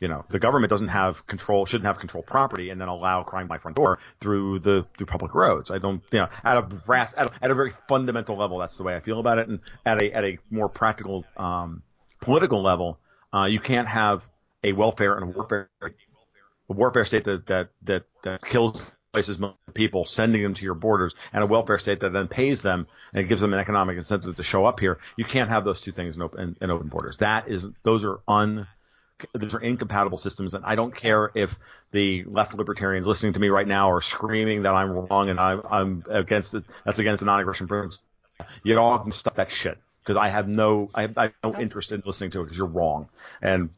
You know, the government doesn't have control, shouldn't have control property, and then allow crime by front door through the through public roads. I don't, you know, at a brass, at a, at a very fundamental level, that's the way I feel about it. And at a at a more practical, um, political level, uh, you can't have a welfare and a warfare a warfare state that that that, that kills places people, sending them to your borders, and a welfare state that then pays them and gives them an economic incentive to show up here. You can't have those two things in open in, in open borders. That is those are un those are incompatible systems, and I don't care if the left libertarians listening to me right now are screaming that I'm wrong and I'm, I'm against it. That's against the non-aggression principle. You all can stop that shit because I have no, I have, I have no interest in listening to it because you're wrong. And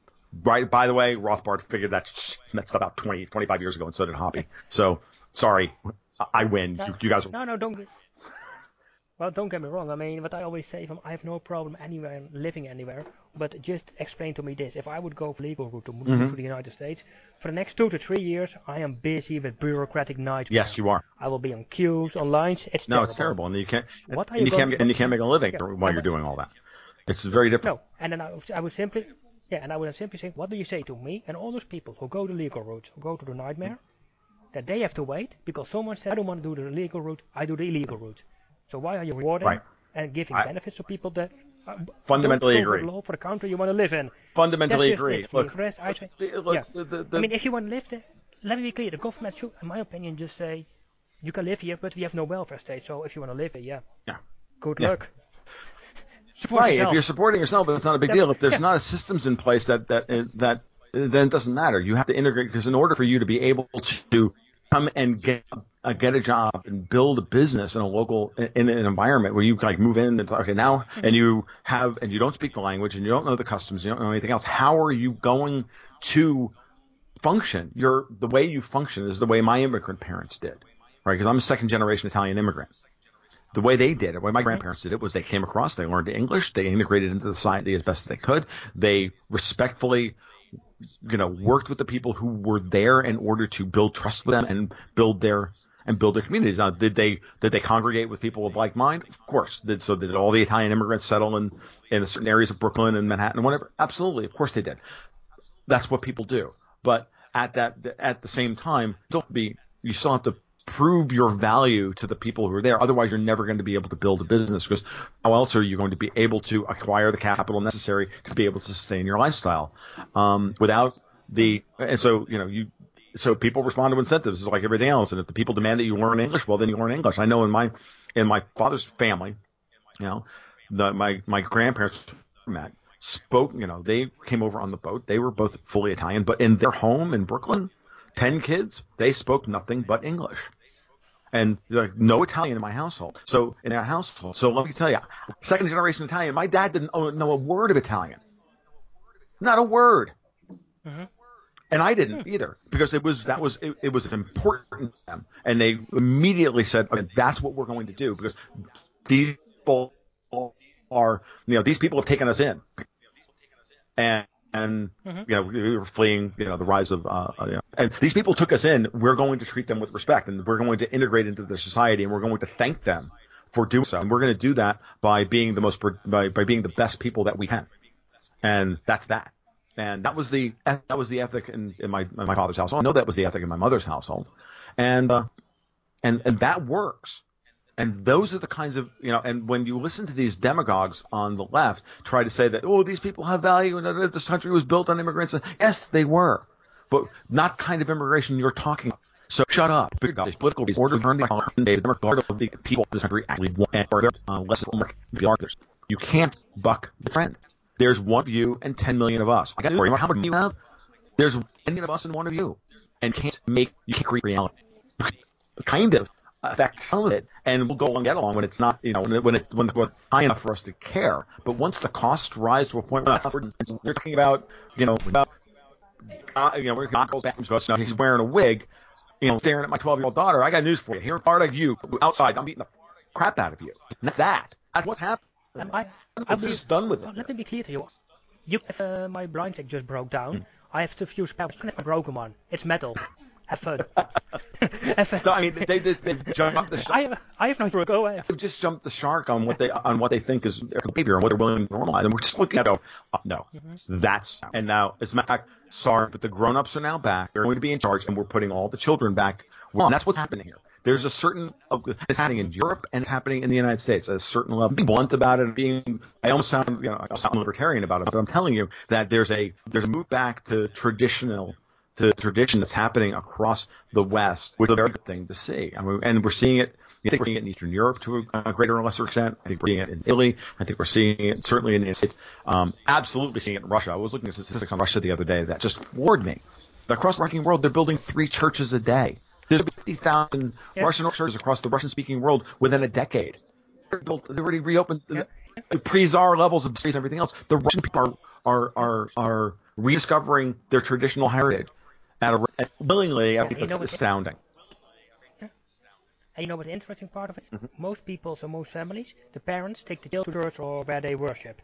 right, by the way, Rothbard figured that that stuff out 20, 25 years ago, and so did Hoppe. So sorry, I- I win. You, you guys are No, no, don't. Well, don't get me wrong. I mean, what I always say, from, I have no problem anywhere living anywhere. But just explain to me this: if I would go for legal route to move Mm-hmm. to the United States, for the next two to three years, I am busy with bureaucratic nightmare. Yes, you are. I will be on queues, on lines. It's No, terrible. it's terrible, and you can't. What and you you can't and you can't make a living Yeah. while you're doing all that. It's very difficult. No, and then I, would- I would simply, yeah, and I would simply say, what do you say to me and all those people who go the legal route, who go to the nightmare, that they have to wait because someone said, I don't want to do the legal route, I do the illegal route. So why are you rewarding Right. and giving I- benefits to people that uh, Fundamentally don't agree. the law for the country you want to live in. Fundamentally agree. Look, rest, I look, yeah. the, the, the, I mean, if you want to live there, let me be clear. The government should, in my opinion, just say you can live here, but we have no welfare state. So if you want to live here, yeah, Yeah. good Yeah. luck. Support right. If you're supporting yourself, it's not a big Yeah, deal. If there's yeah. not a systems in place that that is- that then it doesn't matter. You have to integrate because in order for you to be able to come and get uh, get a job and build a business in a local in an environment where you like move in and okay now and you have and you don't speak the language and you don't know the customs you don't know anything else how are you going to function? Your the way you function is the way my immigrant parents did right? Because i'm a second generation italian immigrant. The way they did it, the way my grandparents did it, was they came across, they learned English, they integrated into the society as best as they could. They respectfully, you know, worked with the people who were there in order to build trust with them and build their and build their communities. Now, did they did they congregate with people of like mind? Of course. Did so? Did all the Italian immigrants settle in in certain areas of Brooklyn and Manhattan and whatever? Absolutely, of course they did. That's what people do. But at that at the same time, don't be you still have to prove your value to the people who are there. Otherwise, you're never going to be able to build a business because how else are you going to be able to acquire the capital necessary to be able to sustain your lifestyle? Um, without the and so you know you so people respond to incentives it's like everything else. And if the people demand that you learn English well then you learn English. I know in my in my father's family you know the, my my grandparents met spoke you know they came over on the boat. They were both fully Italian but in their home in Brooklyn 10 kids they spoke nothing but English and like no Italian in my household. So in our household, so let me tell you, second generation Italian. My dad didn't know a word of Italian, not a word, Mhm. and I didn't either because it was that was it, it was important to them, and they immediately said, okay, that's what we're going to do because these people are you know these people have taken us in, and and Mhm. you know we were fleeing you know the rise of uh, uh, you know, and these people took us in. We're going to treat them with respect and we're going to integrate into their society and we're going to thank them for doing so. And we're going to do that by being the most by, by being the best people that we can. And that's that. And that was the that was the ethic in, in my in my father's household. I know that was the ethic in my mother's household. And uh, and and that works and those are the kinds of, you know, and when you listen to these demagogues on the left try to say that, oh, these people have value and this country was built on immigrants. Yes, they were, but not kind of immigration you're talking about. So shut up. Political order turned day. The majority of the people of this country actually want and are. You can't buck the trend. There's one of you and 10 million of us. I got to worry about how many you have. There's 10 million of us and one of you. And can't make, you can't create reality. Kind of affect some of it, and we'll go and get along when it's not, you know, when it, when it's when it's high enough for us to care. But once the costs rise to a point where we're talking about, you know, about, uh, you know, we're goes back to us now. He's wearing a wig, you know, staring at my 12 year old daughter. I got news for you. Here in Florida, you outside, I'm beating the crap out of you. And that's that. That's what's happening. I, I I'm will- just done with well, it. let me be clear to you. You, if uh, my blind tag just broke down, I have to fuse power. You can have a broken one. It's metal. Have fun. have fun. So, I mean, they they they jumped the shark. I, have, I have no to go ahead. They've just jumped the shark on what they on what they think is their behavior and what they're willing to normalize, and we're just looking at go, oh, uh, no, mm-hmm. that's and now as a matter of fact, sorry, but the grown-ups are now back. They're going to be in charge, and we're putting all the children back. Well, and that's what's happening here. There's a certain it's happening in Europe and it's happening in the United States at a certain level. Be blunt about it. Being I almost sound you know I sound libertarian about it, but I'm telling you that there's a there's a move back to traditional to tradition that's happening across the West, which is a very good thing to see. I mean, and we're seeing it. I think we're seeing it in Eastern Europe to a greater or lesser extent. I think we're seeing it in Italy. I think we're seeing it certainly in the United States. Um, absolutely seeing it in Russia. I was looking at statistics on Russia the other day that just floored me. Across the Russian world, they're building three churches a day. There's 50,000 Yeah. Russian churches across the Russian-speaking world within a decade. They're built. They already reopened the, the pre-czar levels of and everything else. The Russian people are are are, are rediscovering their traditional heritage at a at willingly. I think you that's know astounding. And you know what the interesting part of it? Mm-hmm. Most people, so most families, the parents take the children to church or where they worship.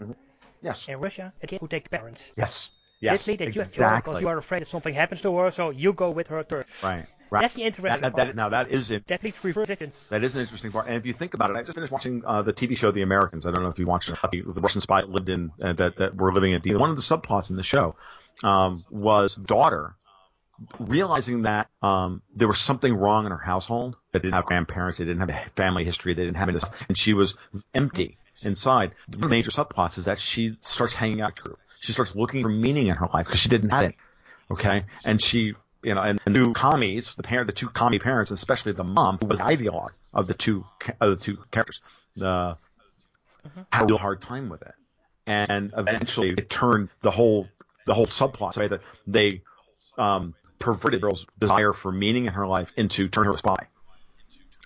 Yes. In Russia, the kid who take the parents. Yes. Yes. Literally, that you Exactly. because you are afraid that something happens to her, so you go with her to church. Right. Right. That's the interesting That, that, part. that, now that is it. That to reverse. That is an interesting part. And if you think about it, I just finished watching uh, the TV show The Americans. I don't know if you watched it. The, the Russian spy that lived in uh, that that were living in. One of the subplots in the show um, was daughter realizing that um, there was something wrong in her household. That didn't have grandparents. They didn't have a family history. They didn't have any, and she was empty. inside. The major subplots is that she starts hanging out with She starts looking for meaning in her life because she didn't have it. Okay, and she, you know, and the two commies, the parent, the two commie parents, and especially the mom, who was the ideologue of the two of the two characters, the had a real hard time with it, and eventually it turned the whole the whole subplot so that they um, perverted girl's desire for meaning in her life into turn her a spy.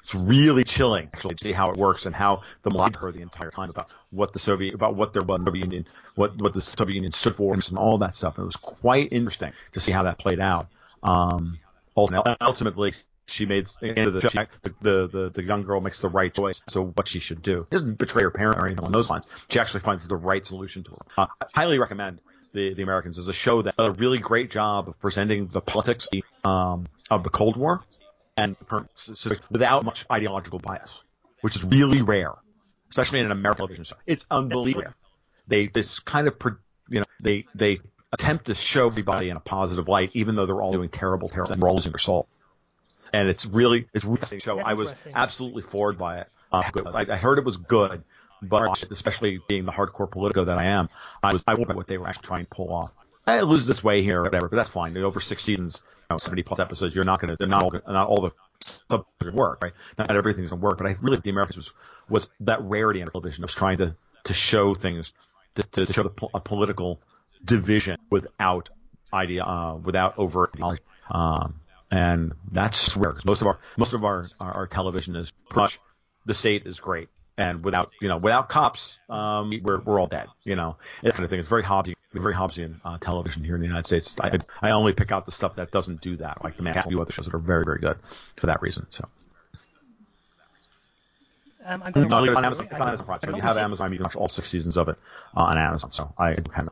It's really chilling actually to see how it works and how the lied to her the entire time about what the Soviet about what their Soviet Union what what the Soviet Union stood for and all that stuff. it was quite interesting to see how that played out. Um, ultimately, she made the the show, the, the, the, the, young girl makes the right choice as to what she should do. She doesn't betray her parent or anything along those lines. She actually finds the right solution to her. Uh, I highly recommend the, the Americans is a show that does a really great job of presenting the politics um, of the Cold War and without much ideological bias, which is really rare, especially in an American television show. It's unbelievable. They this kind of you know they they attempt to show everybody in a positive light, even though they're all doing terrible, terrible, and all losing their soul. And it's really it's really show. I was absolutely floored by it. Uh, I, I heard it was good, but especially being the hardcore Politico that I am, I was I wondered what they were actually trying to pull off. It loses its way here, or whatever, but that's fine. Over six seasons, you know, 70 plus episodes, you're not going to, they're not all, not all the stuff going to work, right? Not everything's going to work, but I really think the Americans was, was that rarity in television of trying to, to show things, to, to, to show the, a political division without idea, uh, without overt ideology. Um, and that's rare because most of our, most of our, our, our television is pretty much the state is great and without you know without cops, um, we're we're all dead. You know, that kind of thing. It's very Hobbesian, very Hobbesian uh, television here in the United States. I I only pick out the stuff that doesn't do that, like the Man few other shows that are very very good for that reason. So. Um, I'm going to on Amazon. It's on Amazon Prime. So you have Amazon, you can watch all six seasons of it uh, on Amazon. So I have.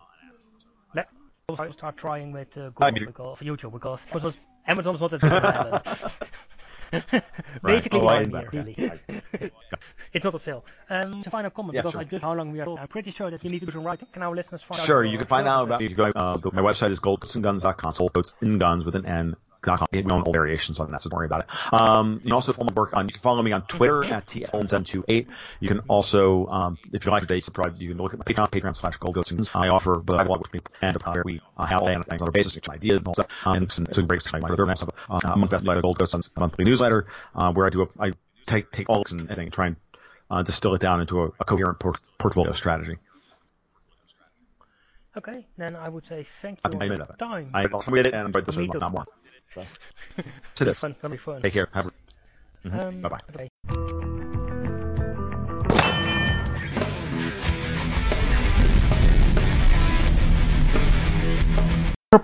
Let us start trying with uh, Google because, for YouTube because Amazon is not a Basically, right. oh, really. it's not a sale. Um, to find a comment, yeah, because sure. I just how long we are. I'm pretty sure that you need to do some writing. Can our listeners find sure, out? Sure, you can find out about. You go. Uh, my website is goldgoatsnguns.com. Sold coats in guns with an N we own all variations on that, so don't worry about it. Um, you can also follow my work on. You can follow me on Twitter at tl728. You can also, um, if you like the dates, you can look at my Patreon, Patreon slash Gold Goats. I offer, but I blog with me and where we uh, have all on a basis, ideas and all stuff. Um, it's, it's a great my other stuff. Uh, among that, the Gold Goats monthly newsletter, uh, where I do a, I take take all this and, and try and uh, distill it down into a, a coherent port- portfolio strategy. Okay, then I would say thank you for your time. I also made it and but this is not more. So. to this. Fun, be fun. Take care. Have a... mm-hmm. um, bye bye. Okay.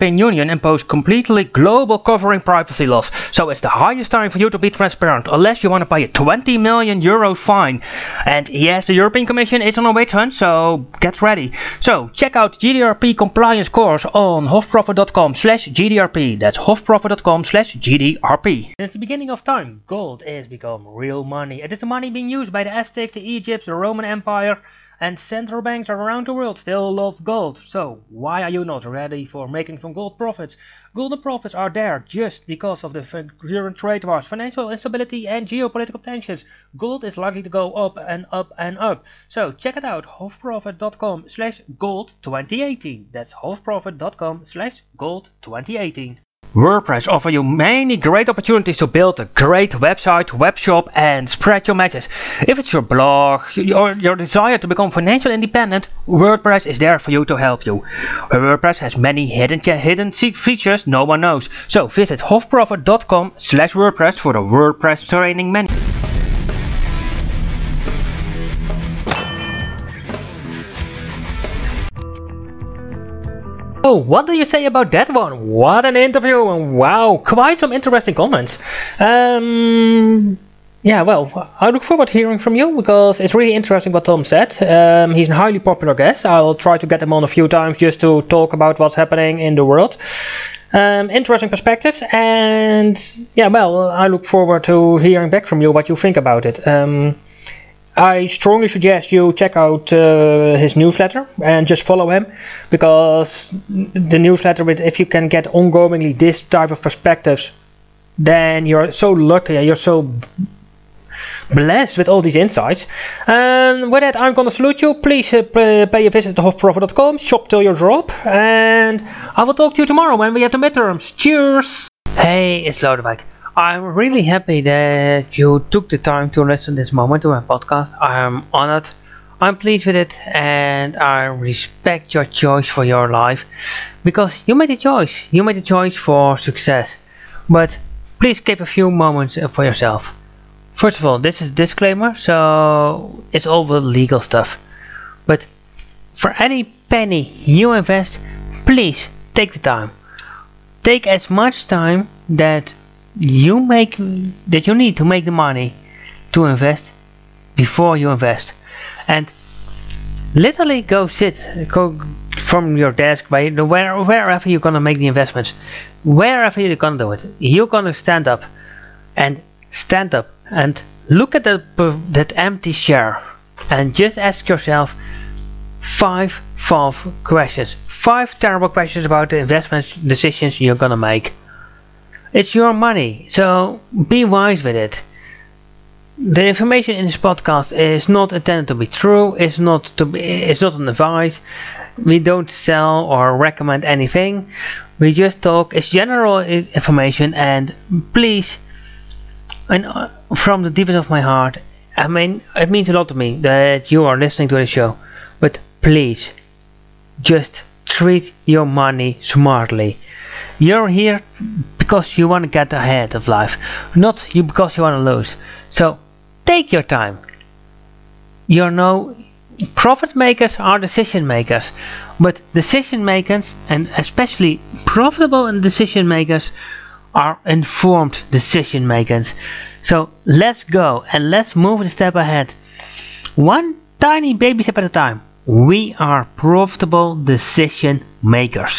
European Union imposed completely global covering privacy laws, so it's the highest time for you to be transparent, unless you want to pay a 20 million euro fine. And yes, the European Commission is on a witch hunt, so get ready. So check out GDRP compliance course on hofprofit.com slash GDRP. That's hofprofit.com slash GDRP. Since the beginning of time, gold has become real money. It is the money being used by the Aztecs, the Egypts, the Roman Empire, and central banks around the world still love gold. So why are you not ready for making some gold profits? Golden profits are there just because of the current trade wars, financial instability and geopolitical tensions. Gold is likely to go up and up and up. So check it out, hofprofit.com slash gold 2018. That's hofprofit.com slash gold 2018. WordPress offer you many great opportunities to build a great website, webshop and spread your message. If it's your blog or your desire to become financially independent, WordPress is there for you to help you. WordPress has many hidden hidden features no one knows. So visit hofprofit.com slash WordPress for the WordPress training menu. What do you say about that one? What an interview and wow, quite some interesting comments. Um, yeah, well, I look forward to hearing from you because it's really interesting what Tom said. Um, he's a highly popular guest. I'll try to get him on a few times just to talk about what's happening in the world. Um, interesting perspectives, and yeah, well, I look forward to hearing back from you what you think about it. Um, I strongly suggest you check out uh, his newsletter and just follow him because the newsletter, with if you can get ongoingly this type of perspectives, then you're so lucky. and You're so blessed with all these insights. And with that, I'm gonna salute you. Please uh, pay a visit to hofprofit.com, shop till you drop, and I will talk to you tomorrow when we have the midterms. Cheers! Hey, it's Lodewijk. I'm really happy that you took the time to listen this moment to my podcast. I'm honored. I'm pleased with it and I respect your choice for your life because you made a choice. You made a choice for success. But please keep a few moments uh, for yourself. First of all, this is disclaimer, so it's all the legal stuff. But for any penny you invest, please take the time. Take as much time that you make that you need to make the money to invest before you invest. And literally go sit go from your desk by where, wherever you're gonna make the investments. Wherever you're gonna do it you're gonna stand up and stand up and look at that that empty chair and just ask yourself five five questions five terrible questions about the investment decisions you're gonna make it's your money, so be wise with it. The information in this podcast is not intended to be true. It's not to be. It's not an advice. We don't sell or recommend anything. We just talk. It's general information, and please, and uh, from the deepest of my heart, I mean, it means a lot to me that you are listening to the show. But please, just treat your money smartly. You're here because you want to get ahead of life, not you because you want to lose. So take your time. You know, profit makers are decision makers, but decision makers, and especially profitable decision makers, are informed decision makers. So let's go and let's move a step ahead. One tiny baby step at a time. We are profitable decision makers.